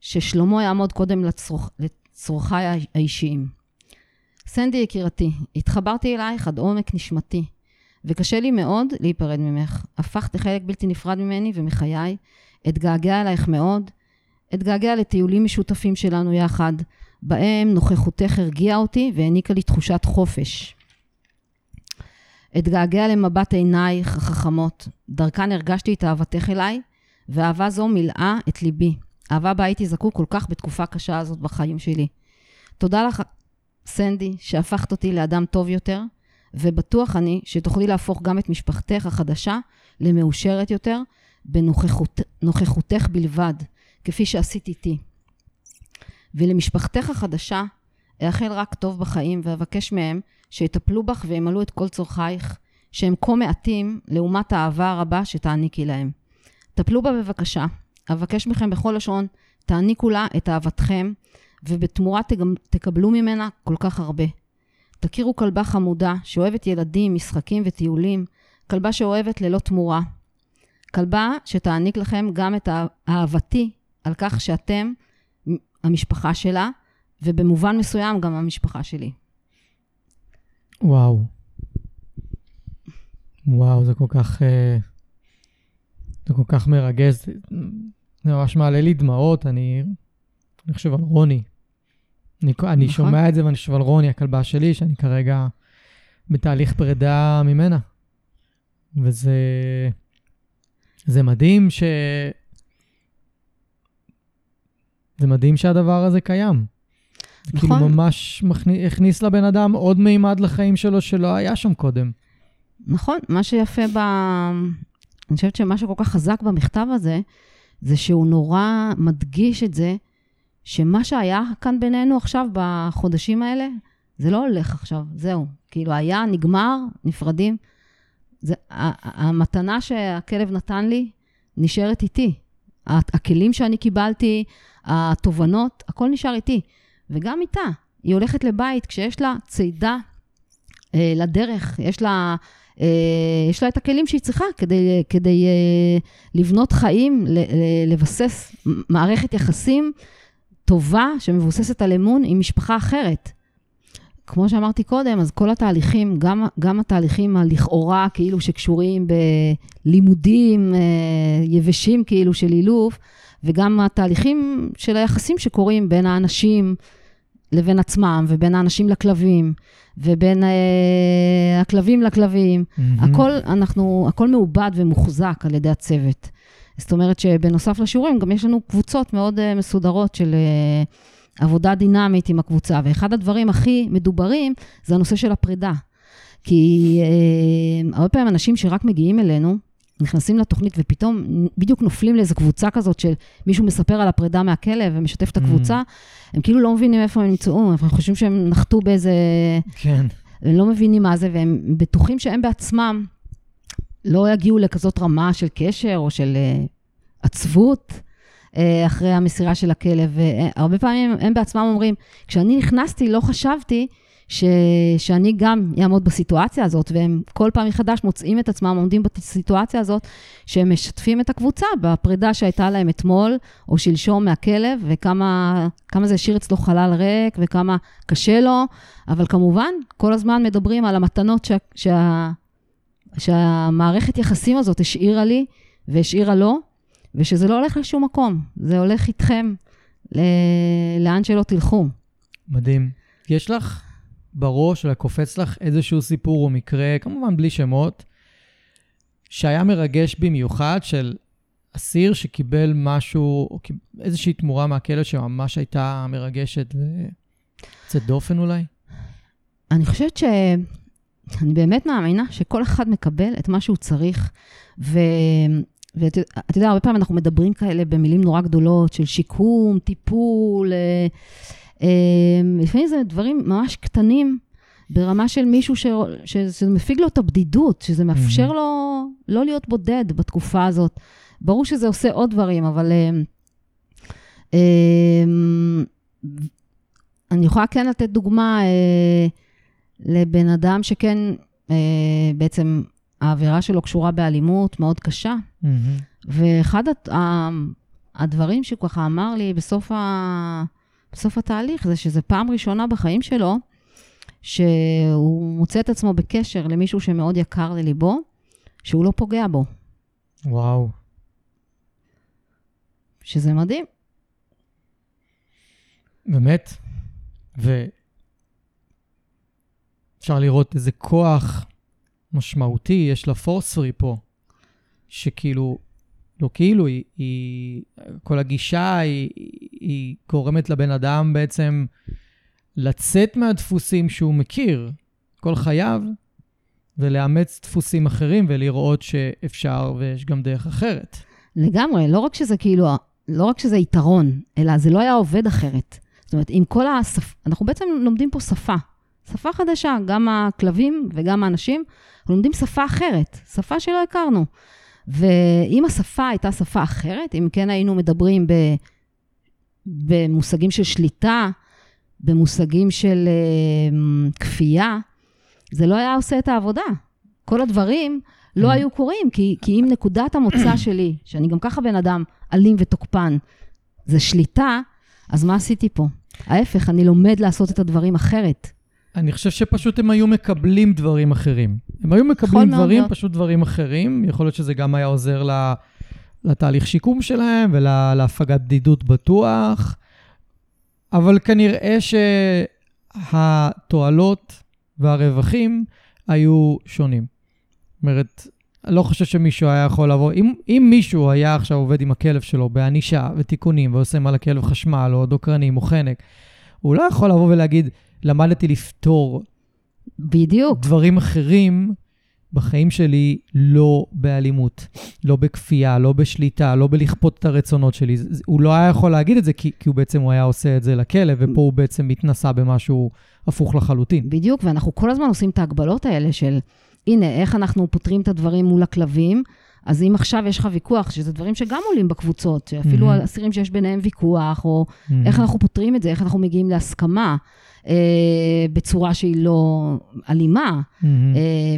ששלומו יעמוד קודם לצרוכ... לצרכיי האישיים. סנדי יקירתי, התחברתי אלייך עד עומק נשמתי, וקשה לי מאוד להיפרד ממך. הפכת לחלק בלתי נפרד ממני ומחיי, אתגעגע אלייך מאוד, אתגעגע לטיולים משותפים שלנו יחד, בהם נוכחותך הרגיעה אותי והעניקה לי תחושת חופש. אתגעגע למבט עינייך החכמות, דרכן הרגשתי את אהבתך אליי, ואהבה זו מילאה את ליבי. אהבה בה הייתי זקוק כל כך בתקופה קשה הזאת בחיים שלי. תודה לך, סנדי, שהפכת אותי לאדם טוב יותר, ובטוח אני שתוכלי להפוך גם את משפחתך החדשה למאושרת יותר, בנוכחותך בלבד, כפי שעשית איתי. ולמשפחתך החדשה, אאחל רק טוב בחיים, ואבקש מהם שיטפלו בך וימלאו את כל צורכייך, שהם כה מעטים לעומת האהבה הרבה שתעניקי להם. טפלו בה בבקשה. אבקש מכם בכל לשון, תעניקו לה את אהבתכם, ובתמורה תקבלו ממנה כל כך הרבה. תכירו כלבה חמודה, שאוהבת ילדים, משחקים וטיולים, כלבה שאוהבת ללא תמורה. כלבה שתעניק לכם גם את אהבתי על כך שאתם המשפחה שלה, ובמובן מסוים גם המשפחה שלי. וואו. וואו, זה כל כך... אה, זה כל כך מרגש. זה ממש מעלה לי דמעות, אני, אני חושב על רוני. אני, אני נכון. שומע את זה ואני חושב על רוני, הכלבה שלי, שאני כרגע בתהליך פרידה ממנה. וזה... זה מדהים ש... זה מדהים שהדבר הזה קיים. נכון. כאילו ממש מכניס, הכניס לבן אדם עוד מימד לחיים שלו שלא היה שם קודם. נכון, מה שיפה ב... אני חושבת שמה שכל כך חזק במכתב הזה, זה שהוא נורא מדגיש את זה, שמה שהיה כאן בינינו עכשיו, בחודשים האלה, זה לא הולך עכשיו, זהו. כאילו, היה, נגמר, נפרדים. זה, המתנה שהכלב נתן לי נשארת איתי. הכלים שאני קיבלתי, התובנות, הכל נשאר איתי. וגם איתה, היא הולכת לבית כשיש לה צידה אה, לדרך, יש לה, אה, יש לה את הכלים שהיא צריכה כדי, כדי אה, לבנות חיים, ל, ל, לבסס מערכת יחסים טובה שמבוססת על אמון עם משפחה אחרת. כמו שאמרתי קודם, אז כל התהליכים, גם, גם התהליכים הלכאורה כאילו שקשורים בלימודים אה, יבשים כאילו של אילוף, וגם התהליכים של היחסים שקורים בין האנשים לבין עצמם, ובין האנשים לכלבים, ובין אה, הכלבים לכלבים. Mm-hmm. הכל, אנחנו, הכל מעובד ומוחזק על ידי הצוות. זאת אומרת שבנוסף לשיעורים, גם יש לנו קבוצות מאוד uh, מסודרות של uh, עבודה דינמית עם הקבוצה, ואחד הדברים הכי מדוברים זה הנושא של הפרידה. כי uh, הרבה פעמים אנשים שרק מגיעים אלינו, נכנסים לתוכנית ופתאום בדיוק נופלים לאיזו קבוצה כזאת של מישהו מספר על הפרידה מהכלב ומשתף את הקבוצה, mm. הם כאילו לא מבינים איפה הם נמצאו, הם חושבים שהם נחתו באיזה... כן. הם לא מבינים מה זה, והם בטוחים שהם בעצמם לא יגיעו לכזאת רמה של קשר או של uh, עצבות uh, אחרי המסירה של הכלב. והרבה פעמים הם בעצמם אומרים, כשאני נכנסתי לא חשבתי ש, שאני גם אעמוד בסיטואציה הזאת, והם כל פעם מחדש מוצאים את עצמם עומדים בסיטואציה הזאת, שהם משתפים את הקבוצה בפרידה שהייתה להם אתמול או שלשום מהכלב, וכמה זה השאיר אצלו חלל ריק, וכמה קשה לו, אבל כמובן, כל הזמן מדברים על המתנות שה, שה, שהמערכת יחסים הזאת השאירה לי והשאירה לו, ושזה לא הולך לשום מקום, זה הולך איתכם לאן שלא תלכו. מדהים. יש לך בראש, או קופץ לך איזשהו סיפור או מקרה, כמובן בלי שמות, שהיה מרגש במיוחד של אסיר שקיבל משהו, או איזושהי תמורה מהכלא שממש הייתה מרגשת ויוצאת דופן אולי? אני חושבת ש... אני באמת מאמינה שכל אחד מקבל את מה שהוא צריך, ו... ואתה יודע, הרבה פעמים אנחנו מדברים כאלה במילים נורא גדולות של שיקום, טיפול, אה, לפעמים זה דברים ממש קטנים, ברמה של מישהו ש... שזה מפיג לו את הבדידות, שזה מאפשר לו לא להיות בודד בתקופה הזאת. ברור שזה עושה עוד דברים, אבל... אמ, אמ, אני יכולה כן לתת דוגמה אה, לבן אדם שכן, אה, בעצם העבירה שלו קשורה באלימות מאוד קשה. Mm-hmm. ואחד הדברים שהוא ככה אמר לי בסוף ה... בסוף התהליך זה שזה פעם ראשונה בחיים שלו, שהוא מוצא את עצמו בקשר למישהו שמאוד יקר לליבו, שהוא לא פוגע בו. וואו. שזה מדהים. באמת. ואפשר לראות איזה כוח משמעותי יש לפורסרי פה, שכאילו לא כאילו, היא, היא, כל הגישה היא, היא גורמת לבן אדם בעצם לצאת מהדפוסים שהוא מכיר כל חייו, ולאמץ דפוסים אחרים ולראות שאפשר ויש גם דרך אחרת. לגמרי, לא רק שזה כאילו, לא רק שזה יתרון, אלא זה לא היה עובד אחרת. זאת אומרת, עם כל השפה, אנחנו בעצם לומדים פה שפה. שפה חדשה, גם הכלבים וגם האנשים, לומדים שפה אחרת, שפה שלא הכרנו. ואם השפה הייתה שפה אחרת, אם כן היינו מדברים ב, במושגים של שליטה, במושגים של uh, כפייה, זה לא היה עושה את העבודה. כל הדברים לא היו קורים, כי, כי אם נקודת המוצא שלי, שאני גם ככה בן אדם אלים ותוקפן, זה שליטה, אז מה עשיתי פה? ההפך, אני לומד לעשות את הדברים אחרת. אני חושב שפשוט הם היו מקבלים דברים אחרים. הם היו מקבלים דברים, מאוד. פשוט דברים אחרים. יכול להיות שזה גם היה עוזר לתהליך שיקום שלהם ולהפגת בדידות בטוח, אבל כנראה שהתועלות והרווחים היו שונים. זאת אומרת, לא חושב שמישהו היה יכול לבוא, אם, אם מישהו היה עכשיו עובד עם הכלב שלו בענישה ותיקונים ועושה על הכלב חשמל או דוקרנים או חנק, הוא לא יכול לבוא ולהגיד, למדתי לפתור בדיוק. דברים אחרים בחיים שלי לא באלימות, לא בכפייה, לא בשליטה, לא בלכפות את הרצונות שלי. הוא לא היה יכול להגיד את זה כי, כי הוא בעצם הוא היה עושה את זה לכלב, ופה הוא בעצם מתנסה במשהו הפוך לחלוטין. בדיוק, ואנחנו כל הזמן עושים את ההגבלות האלה של, הנה, איך אנחנו פותרים את הדברים מול הכלבים. אז אם עכשיו יש לך ויכוח, שזה דברים שגם עולים בקבוצות, שאפילו mm-hmm. אסירים שיש ביניהם ויכוח, או mm-hmm. איך אנחנו פותרים את זה, איך אנחנו מגיעים להסכמה. אה, בצורה שהיא לא אלימה. אה,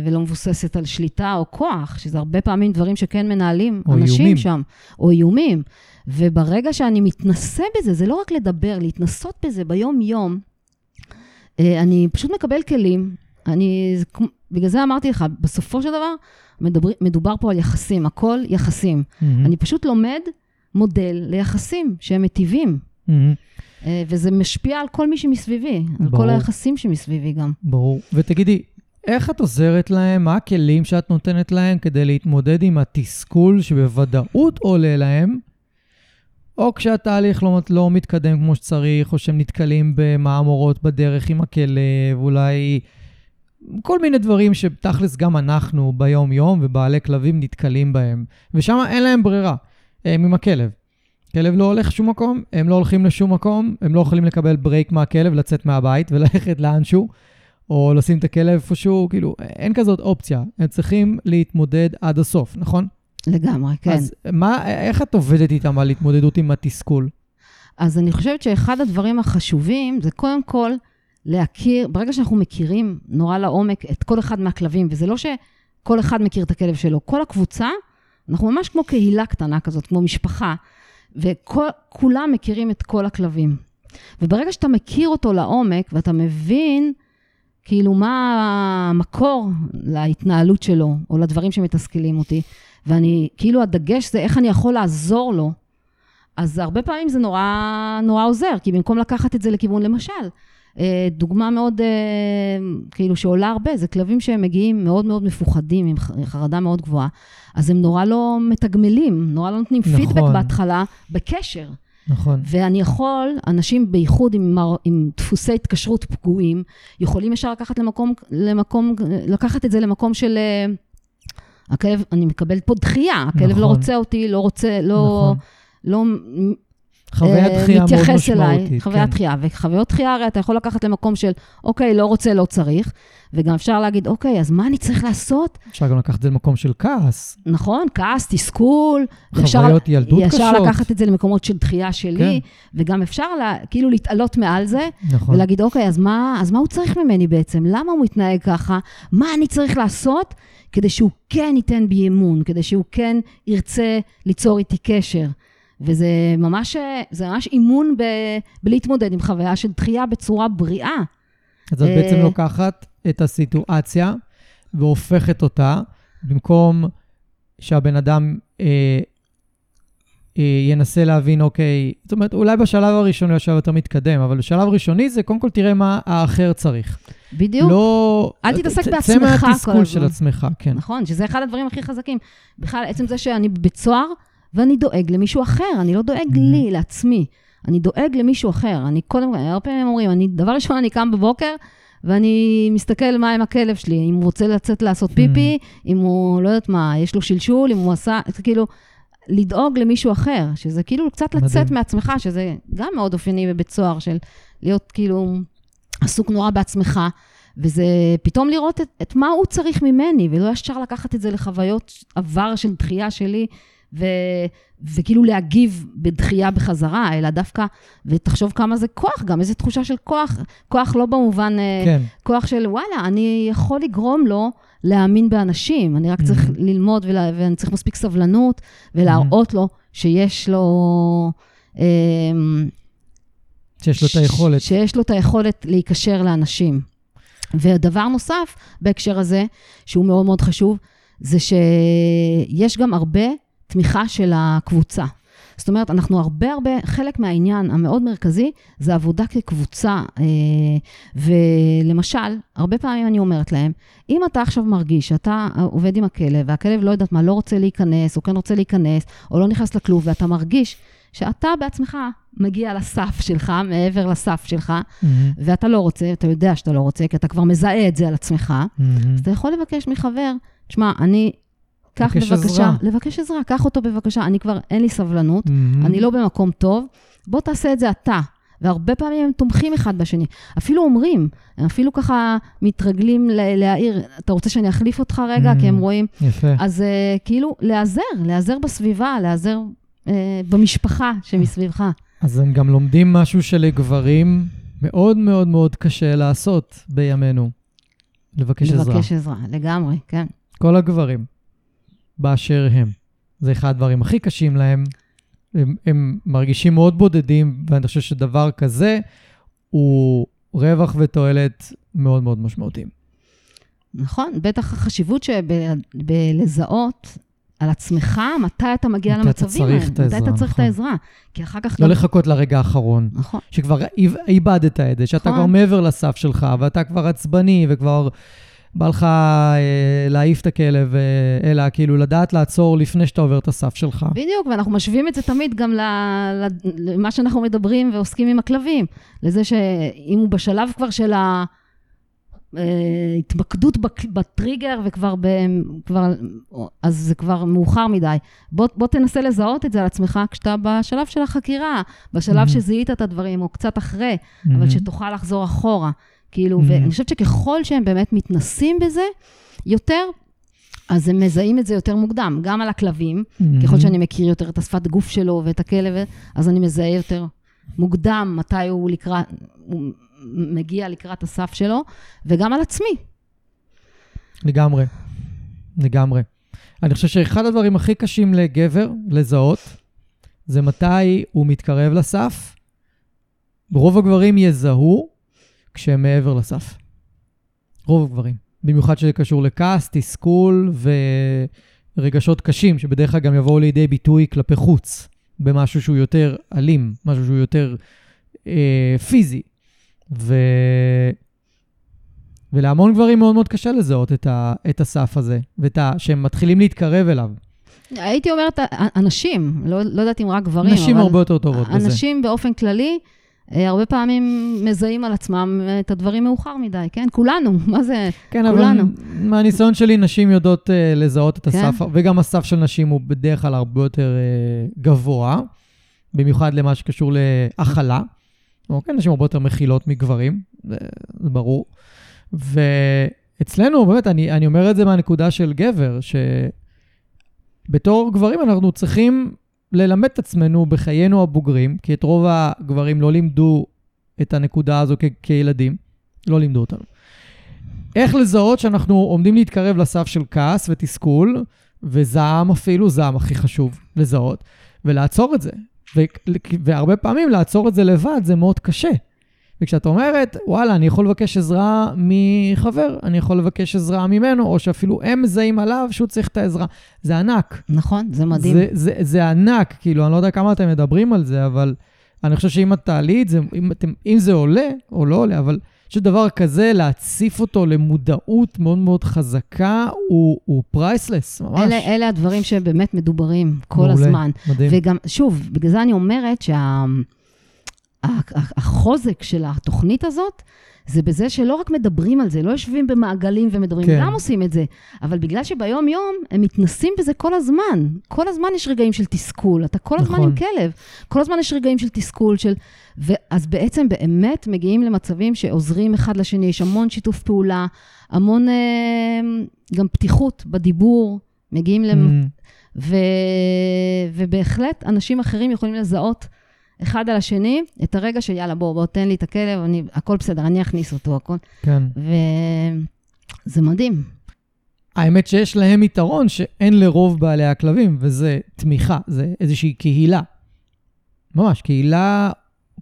ולא מבוססת על שליטה או כוח, שזה הרבה פעמים דברים שכן מנהלים אנשים איומים. שם, או איומים. וברגע שאני מתנסה בזה, זה לא רק לדבר, להתנסות בזה ביום-יום, אה, אני פשוט מקבל כלים. אני, זה, בגלל זה אמרתי לך, בסופו של דבר, מדבר, מדובר פה על יחסים, הכל יחסים. Mm-hmm. אני פשוט לומד מודל ליחסים שהם מיטיבים. Mm-hmm. אה, וזה משפיע על כל מי שמסביבי, על ברור. כל היחסים שמסביבי גם. ברור. ותגידי, איך את עוזרת להם? מה הכלים שאת נותנת להם כדי להתמודד עם התסכול שבוודאות עולה להם, או כשהתהליך לא, לא מתקדם כמו שצריך, או שהם נתקלים במהמורות בדרך עם הכלב, אולי כל מיני דברים שתכלס גם אנחנו ביום-יום ובעלי כלבים נתקלים בהם. ושם אין להם ברירה, הם עם הכלב. כלב לא הולך לשום מקום, הם לא הולכים לשום מקום, הם לא יכולים לקבל ברייק מהכלב, לצאת מהבית וללכת לאנשהו, או לשים את הכלב איפשהו, כאילו, אין כזאת אופציה. הם צריכים להתמודד עד הסוף, נכון? לגמרי, כן. אז מה, איך את עובדת איתם על התמודדות עם התסכול? אז אני חושבת שאחד הדברים החשובים זה קודם כל להכיר, ברגע שאנחנו מכירים נורא לעומק את כל אחד מהכלבים, וזה לא שכל אחד מכיר את הכלב שלו, כל הקבוצה, אנחנו ממש כמו קהילה קטנה כזאת, כמו משפחה, וכולם מכירים את כל הכלבים. וברגע שאתה מכיר אותו לעומק ואתה מבין כאילו מה המקור להתנהלות שלו, או לדברים שמתסכלים אותי, ואני, כאילו הדגש זה איך אני יכול לעזור לו, אז הרבה פעמים זה נורא, נורא עוזר, כי במקום לקחת את זה לכיוון, למשל, דוגמה מאוד, אה, כאילו, שעולה הרבה, זה כלבים שהם מגיעים מאוד מאוד מפוחדים, עם חרדה מאוד גבוהה, אז הם נורא לא מתגמלים, נורא לא נותנים נכון. פידבק בהתחלה, בקשר. נכון. ואני יכול, אנשים בייחוד עם, עם דפוסי התקשרות פגועים, יכולים ישר לקחת למקום, למקום, לקחת את זה למקום של... אה, הכלב, אני מקבלת פה דחייה, הכלב לא נכון. לא רוצה אותי, לא רוצה, לא... נכון. לא חוויית אה, דחייה מאוד משמעותית. אליי, חוויית כן. דחייה. וחוויות דחייה הרי אתה יכול לקחת למקום של, אוקיי, לא רוצה, לא צריך, וגם אפשר להגיד, אוקיי, אז מה אני צריך לעשות? אפשר גם לקחת את זה למקום של כעס. נכון, כעס, תסכול. חוויות אפשר, ילדות ישר קשות. ישר לקחת את זה למקומות של דחייה שלי, כן. וגם אפשר לה, כאילו להתעלות מעל זה, נכון. ולהגיד, אוקיי, אז מה, אז מה הוא צריך ממני בעצם? למה הוא מתנהג ככה? מה אני צריך לעשות כדי שהוא כן ייתן בי אמון, כדי שהוא כן ירצה ליצור איתי קשר? וזה ממש, זה ממש אימון ב, בלהתמודד עם חוויה של דחייה בצורה בריאה. אז את בעצם אה, לוקחת את הסיטואציה והופכת אותה, במקום שהבן אדם אה, אה, ינסה להבין, אוקיי, זאת אומרת, אולי בשלב הראשוני הוא יותר מתקדם, אבל בשלב הראשוני זה קודם כל תראה מה האחר צריך. בדיוק. לא... אל תתעסק בעצמך כל הזמן. צא מהתסכול של עצמך, כן. נכון, שזה אחד הדברים הכי חזקים. בכלל, עצם זה שאני בבית סוהר, ואני דואג למישהו אחר, אני לא דואג mm-hmm. לי, לעצמי. אני דואג למישהו אחר. אני קודם, הרבה פעמים אומרים, אני, דבר ראשון, אני קם בבוקר, ואני מסתכל מה עם הכלב שלי, אם הוא רוצה לצאת לעשות פיפי. אם הוא, לא יודעת מה, יש לו שלשול, אם הוא עשה, כאילו, לדאוג למישהו אחר, שזה כאילו קצת מדהים. לצאת מעצמך, שזה גם מאוד אופייני בבית סוהר, של להיות כאילו עסוק נורא בעצמך, וזה פתאום לראות את, את מה הוא צריך ממני, ולא ישר לקחת את זה לחוויות עבר של דחייה שלי. ו, וכאילו להגיב בדחייה בחזרה, אלא דווקא, ותחשוב כמה זה כוח גם, איזו תחושה של כוח, כוח לא במובן, אה, כן. כוח של וואלה, אני יכול לגרום לו להאמין באנשים, אני רק צריך mm-hmm. ללמוד ולה, ואני צריך מספיק סבלנות ולהראות mm-hmm. לו שיש לו... אה, שיש לו את היכולת. שיש לו את היכולת להיקשר לאנשים. ודבר נוסף בהקשר הזה, שהוא מאוד מאוד חשוב, זה שיש גם הרבה תמיכה של הקבוצה. זאת אומרת, אנחנו הרבה הרבה, חלק מהעניין המאוד מרכזי זה עבודה כקבוצה. אה, ולמשל, הרבה פעמים אני אומרת להם, אם אתה עכשיו מרגיש שאתה עובד עם הכלב, והכלב לא יודעת מה, לא רוצה להיכנס, או כן רוצה להיכנס, או לא נכנס לכלוב, ואתה מרגיש שאתה בעצמך מגיע לסף שלך, מעבר לסף שלך, mm-hmm. ואתה לא רוצה, אתה יודע שאתה לא רוצה, כי אתה כבר מזהה את זה על עצמך, mm-hmm. אז אתה יכול לבקש מחבר, תשמע, אני קח בבקשה, עזרה. לבקש עזרה, קח אותו בבקשה, אני כבר, אין לי סבלנות, mm-hmm. אני לא במקום טוב, בוא תעשה את זה אתה. והרבה פעמים הם תומכים אחד בשני. אפילו אומרים, הם אפילו ככה מתרגלים להעיר, אתה רוצה שאני אחליף אותך רגע? Mm, כי הם רואים. יפה. אז uh, כאילו, להיעזר, להיעזר בסביבה, להיעזר uh, במשפחה שמסביבך. אז הם גם לומדים משהו שלגברים מאוד מאוד מאוד קשה לעשות בימינו. לבקש עזרה. לבקש עזרה, לגמרי, כן. כל הגברים. באשר הם. זה אחד הדברים הכי קשים להם. הם, הם מרגישים מאוד בודדים, ואני חושב שדבר כזה הוא רווח ותועלת מאוד מאוד משמעותיים. נכון, בטח החשיבות שבלזהות על עצמך, מתי אתה מגיע מתי למצבים האלה. את העזרה, מתי אתה צריך נכון. את העזרה. כי אחר כך לא גם... לחכות לרגע האחרון. נכון. שכבר איב- איבדת את זה, שאתה נכון. כבר מעבר לסף שלך, ואתה כבר עצבני, וכבר בא לך אה, להעיף את הכלב, אה, אלא כאילו לדעת לעצור לפני שאתה עובר את הסף שלך. בדיוק, ואנחנו משווים את זה תמיד גם ל- ל- למה שאנחנו מדברים ועוסקים עם הכלבים. לזה שאם הוא בשלב כבר של ההתמקדות בק- בטריגר וכבר ב... כבר, אז זה כבר מאוחר מדי. בוא, בוא תנסה לזהות את זה על עצמך כשאתה בשלב של החקירה, בשלב מהמם. שזיהית את הדברים, או קצת אחרי, אבל מהמם. שתוכל לחזור אחורה. כאילו, מהמם. ואני חושבת שככל שהם באמת מתנסים בזה יותר, אז הם מזהים את זה יותר מוקדם, גם על הכלבים, מהמם. ככל שאני מכיר יותר את השפת גוף שלו ואת הכלב, אז אני מזהה יותר מוקדם מתי הוא לקראת, מגיע לקראת הסף שלו, וגם על עצמי. לגמרי, לגמרי. אני חושב שאחד הדברים הכי קשים לגבר לזהות, זה מתי הוא מתקרב לסף. רוב הגברים יזהו כשהם מעבר לסף. רוב הגברים. במיוחד שזה קשור לכעס, תסכול ורגשות קשים, שבדרך כלל גם יבואו לידי ביטוי כלפי חוץ, במשהו שהוא יותר אלים, משהו שהוא יותר אה, פיזי. ו... ולהמון גברים מאוד מאוד קשה לזהות את, ה, את הסף הזה, ואת ה, שהם מתחילים להתקרב אליו. הייתי אומרת, אנשים, לא, לא יודעת אם רק גברים, נשים אבל הרבה יותר טובות בזה. אנשים באופן כללי, אה, הרבה פעמים מזהים על עצמם את הדברים מאוחר מדי, כן? כולנו, מה זה? כן, כולנו. אבל מהניסיון שלי, נשים יודעות uh, לזהות את כן? הסף, וגם הסף של נשים הוא בדרך כלל הרבה יותר uh, גבוה, במיוחד למה שקשור להכלה. אוקיי, נשים הרבה יותר מכילות מגברים, זה, זה ברור. ואצלנו, באמת, אני, אני אומר את זה מהנקודה של גבר, שבתור גברים אנחנו צריכים ללמד את עצמנו בחיינו הבוגרים, כי את רוב הגברים לא לימדו את הנקודה הזו כ- כילדים, לא לימדו אותנו. איך לזהות שאנחנו עומדים להתקרב לסף של כעס ותסכול, וזעם אפילו, זעם הכי חשוב לזהות, ולעצור את זה. והרבה פעמים לעצור את זה לבד זה מאוד קשה. וכשאת אומרת, וואלה, אני יכול לבקש עזרה מחבר, אני יכול לבקש עזרה ממנו, או שאפילו הם מזהים עליו שהוא צריך את העזרה. זה ענק. נכון, זה מדהים. זה, זה, זה ענק, כאילו, אני לא יודע כמה אתם מדברים על זה, אבל אני חושב שאם את תעלי את זה, אם, אתם, אם זה עולה או לא עולה, אבל שדבר כזה, להציף אותו למודעות מאוד מאוד חזקה, הוא, הוא פרייסלס, ממש. אלה, אלה הדברים שבאמת מדוברים כל מעולה, הזמן. מדהים. וגם, שוב, בגלל זה אני אומרת שהחוזק של התוכנית הזאת, זה בזה שלא רק מדברים על זה, לא יושבים במעגלים ומדברים, כן. גם עושים את זה, אבל בגלל שביום-יום הם מתנסים בזה כל הזמן. כל הזמן יש רגעים של תסכול, אתה כל הזמן נכון. עם כלב, כל הזמן יש רגעים של תסכול, של... ואז בעצם באמת מגיעים למצבים שעוזרים אחד לשני, יש המון שיתוף פעולה, המון אה, גם פתיחות בדיבור, מגיעים למ... Mm, ו... ובהחלט אנשים אחרים יכולים לזהות אחד על השני את הרגע של יאללה, בוא, בוא, תן לי את הכלב, אני, הכל בסדר, אני אכניס אותו, הכל. כן. וזה מדהים. האמת שיש להם יתרון שאין לרוב בעלי הכלבים, וזה תמיכה, זה איזושהי קהילה. ממש, קהילה,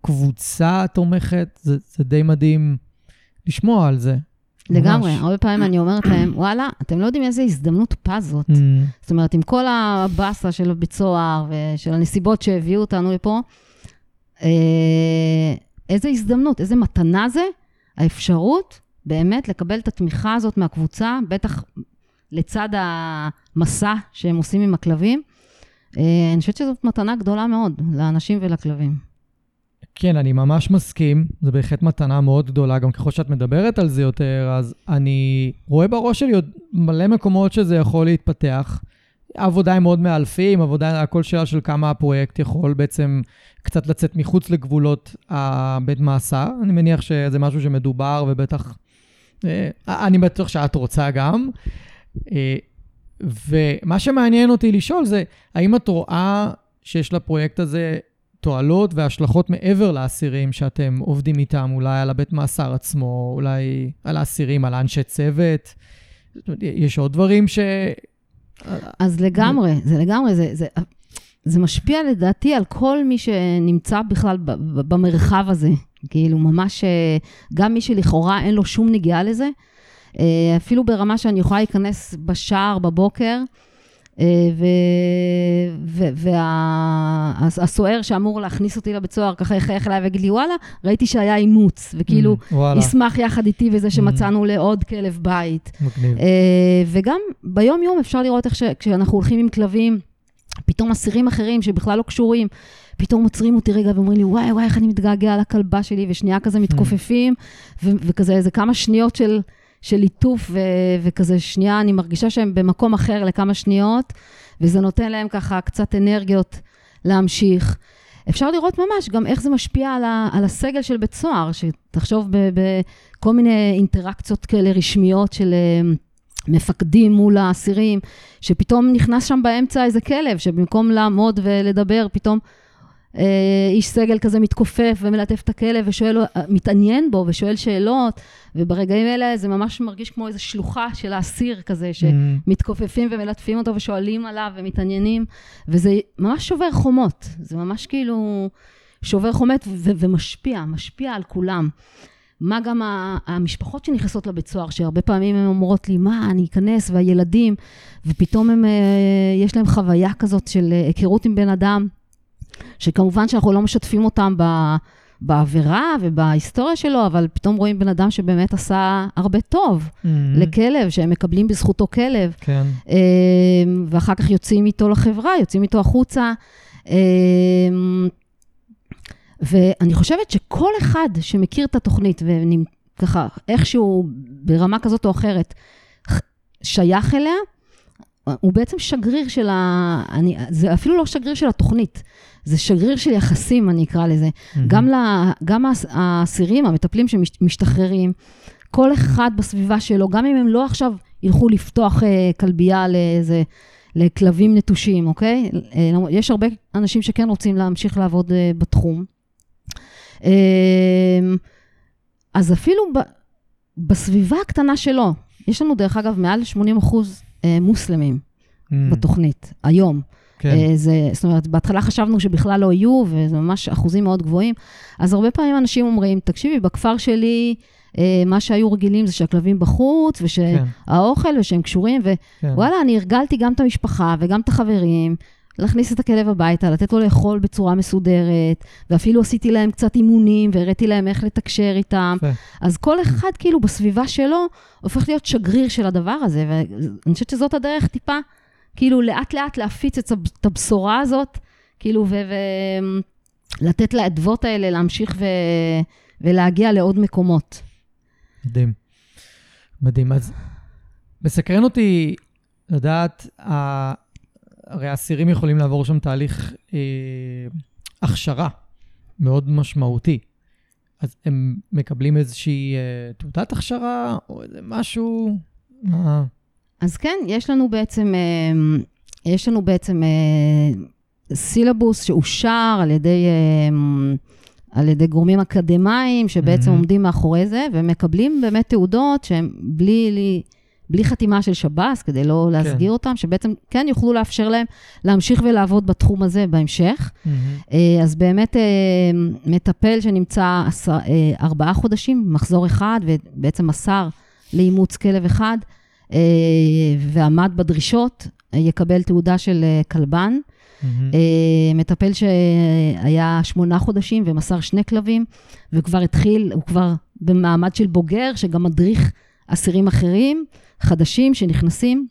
קבוצה תומכת, זה, זה די מדהים לשמוע על זה. לגמרי, ממש. הרבה פעמים אני אומרת להם, וואלה, אתם לא יודעים איזה הזדמנות פז זאת. Mm, זאת אומרת, עם כל הבאסה של בית סוהר ושל הנסיבות שהביאו אותנו לפה, איזה הזדמנות, איזה מתנה זה, האפשרות באמת לקבל את התמיכה הזאת מהקבוצה, בטח לצד המסע שהם עושים עם הכלבים. אה, אני חושבת שזאת מתנה גדולה מאוד לאנשים ולכלבים. כן, אני ממש מסכים, זו בהחלט מתנה מאוד גדולה, גם ככל שאת מדברת על זה יותר, אז אני רואה בראש שלי עוד מלא מקומות שזה יכול להתפתח. העבודה היא מאוד מאלפים, עבודה, הכל שאלה של כמה הפרויקט יכול בעצם קצת לצאת מחוץ לגבולות הבית מאסר. אני מניח שזה משהו שמדובר, ובטח, אה, אני בטוח שאת רוצה גם. אה, ומה שמעניין אותי לשאול זה, האם את רואה שיש לפרויקט הזה תועלות והשלכות מעבר לאסירים שאתם עובדים איתם, אולי על הבית מאסר עצמו, אולי על האסירים, על האנשי צוות? יש עוד דברים ש... אז לגמרי, זה לגמרי, זה, זה, זה משפיע לדעתי על כל מי שנמצא בכלל במרחב הזה. כאילו, ממש, אה, גם מי שלכאורה אין לו שום נגיעה לזה, אה, אפילו ברמה שאני יכולה להיכנס בשער בבוקר, והסוער שאמור להכניס אותי לבית סוהר ככה יחייך אליי ויגיד לי, וואלה, ראיתי שהיה אימוץ, וכאילו, mm, ישמח יחד איתי בזה שמצאנו mm. לעוד כלב בית. מגניב. וגם ביום-יום אפשר לראות איך כשאנחנו הולכים עם כלבים, פתאום אסירים אחרים שבכלל לא קשורים, פתאום עוצרים אותי רגע ואומרים לי, וואי, וואי, איך אני מתגעגע לכלבה שלי, ושנייה כזה מתכופפים, ו- וכזה איזה כמה שניות של, של ליטוף, ו- וכזה שנייה, אני מרגישה שהם במקום אחר לכמה שניות, וזה נותן להם ככה קצת אנרגיות להמשיך. אפשר לראות ממש גם איך זה משפיע על, ה- על הסגל של בית סוהר, שתחשוב בכל מיני אינטראקציות כאלה רשמיות של... מפקדים מול האסירים, שפתאום נכנס שם באמצע איזה כלב, שבמקום לעמוד ולדבר, פתאום איש סגל כזה מתכופף ומלטף את הכלב ושואל, אה, מתעניין בו ושואל שאלות, וברגעים אלה זה ממש מרגיש כמו איזו שלוחה של האסיר כזה, שמתכופפים ומלטפים אותו ושואלים עליו ומתעניינים, וזה ממש שובר חומות, זה ממש כאילו שובר חומות ו- ומשפיע, משפיע על כולם. מה גם המשפחות שנכנסות לבית סוהר, שהרבה פעמים הן אומרות לי, מה, אני אכנס, והילדים, ופתאום הם, אה, יש להם חוויה כזאת של היכרות עם בן אדם. שכמובן שאנחנו לא משתפים אותם ב... בעבירה ובהיסטוריה שלו, אבל פתאום רואים בן אדם שבאמת עשה הרבה טוב mm-hmm. לכלב, שהם מקבלים בזכותו כלב. כן. אמ, ואחר כך יוצאים איתו לחברה, יוצאים איתו החוצה. אמ, ואני חושבת שכל אחד שמכיר את התוכנית, וככה, איכשהו, ברמה כזאת או אחרת, שייך אליה, הוא בעצם שגריר של ה... אני, זה אפילו לא שגריר של התוכנית, זה שגריר של יחסים, אני אקרא לזה. Mm-hmm. גם, לה, גם האסירים, המטפלים שמשתחררים, כל אחד בסביבה שלו, גם אם הם לא עכשיו ילכו לפתוח אה, כלבייה לאיזה... לכלבים נטושים, אוקיי? אה, יש הרבה אנשים שכן רוצים להמשיך לעבוד אה, בתחום. אה, אז אפילו ב, בסביבה הקטנה שלו, יש לנו דרך אגב מעל 80 אחוז מוסלמים mm. בתוכנית, היום. כן. אה, זה, זאת אומרת, בהתחלה חשבנו שבכלל לא יהיו, וזה ממש אחוזים מאוד גבוהים. אז הרבה פעמים אנשים אומרים, תקשיבי, בכפר שלי, אה, מה שהיו רגילים זה שהכלבים בחוץ, ושהאוכל, כן. ושהם קשורים, ווואלה, כן. אני הרגלתי גם את המשפחה וגם את החברים. להכניס את הכלב הביתה, לתת לו לאכול בצורה מסודרת, ואפילו עשיתי להם קצת אימונים, והראיתי להם איך לתקשר איתם. ו... אז כל אחד כאילו בסביבה שלו הופך להיות שגריר של הדבר הזה, ואני חושבת שזאת הדרך טיפה, כאילו לאט לאט להפיץ את הבשורה הזאת, כאילו, ולתת לאדוות האלה להמשיך ו... ולהגיע לעוד מקומות. מדהים. מדהים. אז מסקרן אותי לדעת, הרי האסירים יכולים לעבור שם תהליך אה, הכשרה מאוד משמעותי. אז הם מקבלים איזושהי אה, תעודת הכשרה או איזה משהו? אה. אז כן, יש לנו בעצם, אה, יש לנו בעצם אה, סילבוס שאושר על ידי... אה, על ידי גורמים אקדמיים שבעצם mm-hmm. עומדים מאחורי זה, ומקבלים באמת תעודות שהן בלי, בלי חתימה של שב"ס, כדי לא כן. להסגיר אותם, שבעצם כן יוכלו לאפשר להם להמשיך ולעבוד בתחום הזה בהמשך. Mm-hmm. אז באמת אה, מטפל שנמצא עשר, אה, ארבעה חודשים, מחזור אחד, ובעצם מסר לאימוץ כלב אחד, ועמד בדרישות, יקבל תעודה של כלבן. Mm-hmm. מטפל שהיה שמונה חודשים ומסר שני כלבים, וכבר התחיל, הוא כבר במעמד של בוגר, שגם מדריך אסירים אחרים. חדשים שנכנסים,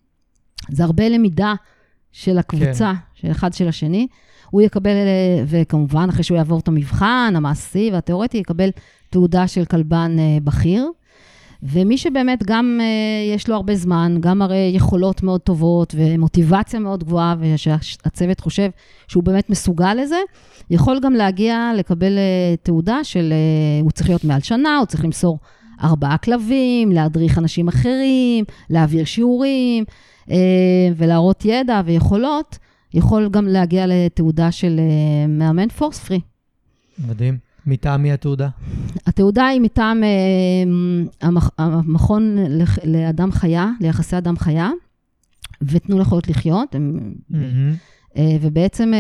זה הרבה למידה של הקבוצה, כן. של אחד של השני. הוא יקבל, וכמובן, אחרי שהוא יעבור את המבחן המעשי והתיאורטי, יקבל תעודה של כלבן אה, בכיר. ומי שבאמת גם אה, יש לו הרבה זמן, גם הרי יכולות מאוד טובות ומוטיבציה מאוד גבוהה, ושהצוות חושב שהוא באמת מסוגל לזה, יכול גם להגיע לקבל אה, תעודה של, הוא צריך להיות מעל שנה, הוא צריך למסור ארבעה כלבים, להדריך אנשים אחרים, להעביר שיעורים אה, ולהראות ידע ויכולות, יכול גם להגיע לתעודה של אה, מאמן פורס פרי. מדהים. מטעם מי התעודה? התעודה היא מטעם אה, המכון לאדם חיה, ליחסי אדם חיה, ותנו לחיות לחיות. Mm-hmm. ובעצם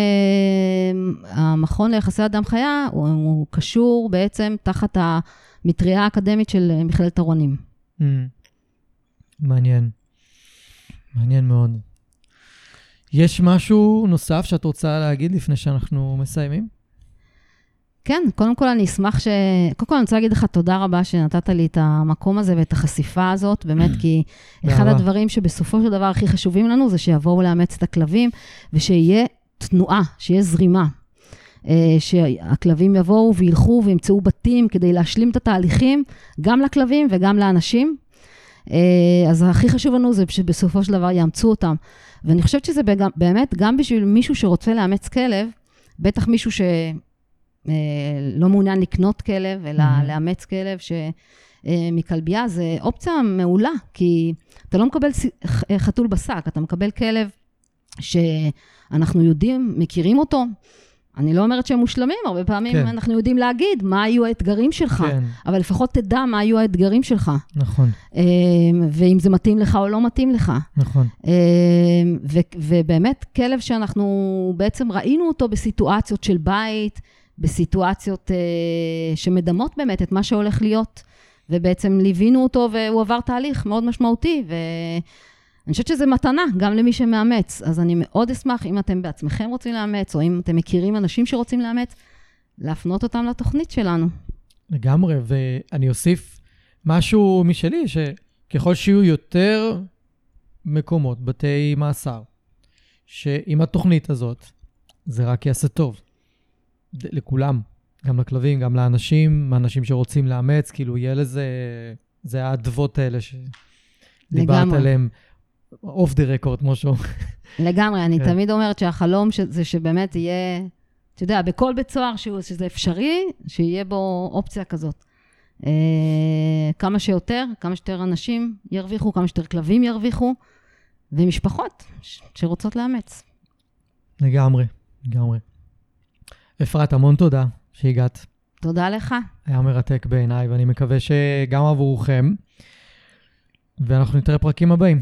המכון ליחסי אדם חיה הוא, הוא קשור בעצם תחת המטריה האקדמית של אה, מכללת הרונים. Mm. מעניין. מעניין מאוד. יש משהו נוסף שאת רוצה להגיד לפני שאנחנו מסיימים? כן, קודם כל אני אשמח ש... קודם כל אני רוצה להגיד לך תודה רבה שנתת לי את המקום הזה ואת החשיפה הזאת, באמת, כי אחד הדברים שבסופו של דבר הכי חשובים לנו זה שיבואו לאמץ את הכלבים, ושיהיה תנועה, שיהיה זרימה. אה, שהכלבים יבואו וילכו וימצאו בתים כדי להשלים את התהליכים, גם לכלבים וגם לאנשים. אה, אז הכי חשוב לנו זה שבסופו של דבר יאמצו אותם. ואני חושבת שזה באמת, גם בשביל מישהו שרוצה לאמץ כלב, בטח מישהו שלא אה, מעוניין לקנות כלב, אלא mm-hmm. לאמץ כלב ש... מכלבייה, זה אופציה מעולה, כי אתה לא מקבל חתול בשק, אתה מקבל כלב שאנחנו יודעים, מכירים אותו, אני לא אומרת שהם מושלמים, הרבה פעמים כן. אנחנו יודעים להגיד מה היו האתגרים שלך, כן. אבל לפחות תדע מה היו האתגרים שלך. נכון. אמ, ואם זה מתאים לך או לא מתאים לך. נכון. אמ, ו- ובאמת, כלב שאנחנו בעצם ראינו אותו בסיטואציות של בית, בסיטואציות uh, שמדמות באמת את מה שהולך להיות, ובעצם ליווינו אותו והוא עבר תהליך מאוד משמעותי, ו... אני חושבת שזו מתנה גם למי שמאמץ, אז אני מאוד אשמח אם אתם בעצמכם רוצים לאמץ, או אם אתם מכירים אנשים שרוצים לאמץ, להפנות אותם לתוכנית שלנו. לגמרי, ואני אוסיף משהו משלי, שככל שיהיו יותר מקומות, בתי מאסר, שעם התוכנית הזאת, זה רק יעשה טוב. לכולם, גם לכלבים, גם לאנשים, האנשים שרוצים לאמץ, כאילו, יהיה לזה, זה האדוות האלה שדיברת עליהן. אוף דה רקורד, כמו שהוא. לגמרי, אני כן. תמיד אומרת שהחלום זה שבאמת יהיה, אתה יודע, בכל בית סוהר שזה אפשרי, שיהיה בו אופציה כזאת. אה, כמה שיותר, כמה שיותר אנשים ירוויחו, כמה שיותר כלבים ירוויחו, ומשפחות שרוצות לאמץ. לגמרי, לגמרי. אפרת, המון תודה שהגעת. תודה לך. היה מרתק בעיניי, ואני מקווה שגם עבורכם, ואנחנו נתראה פרקים הבאים.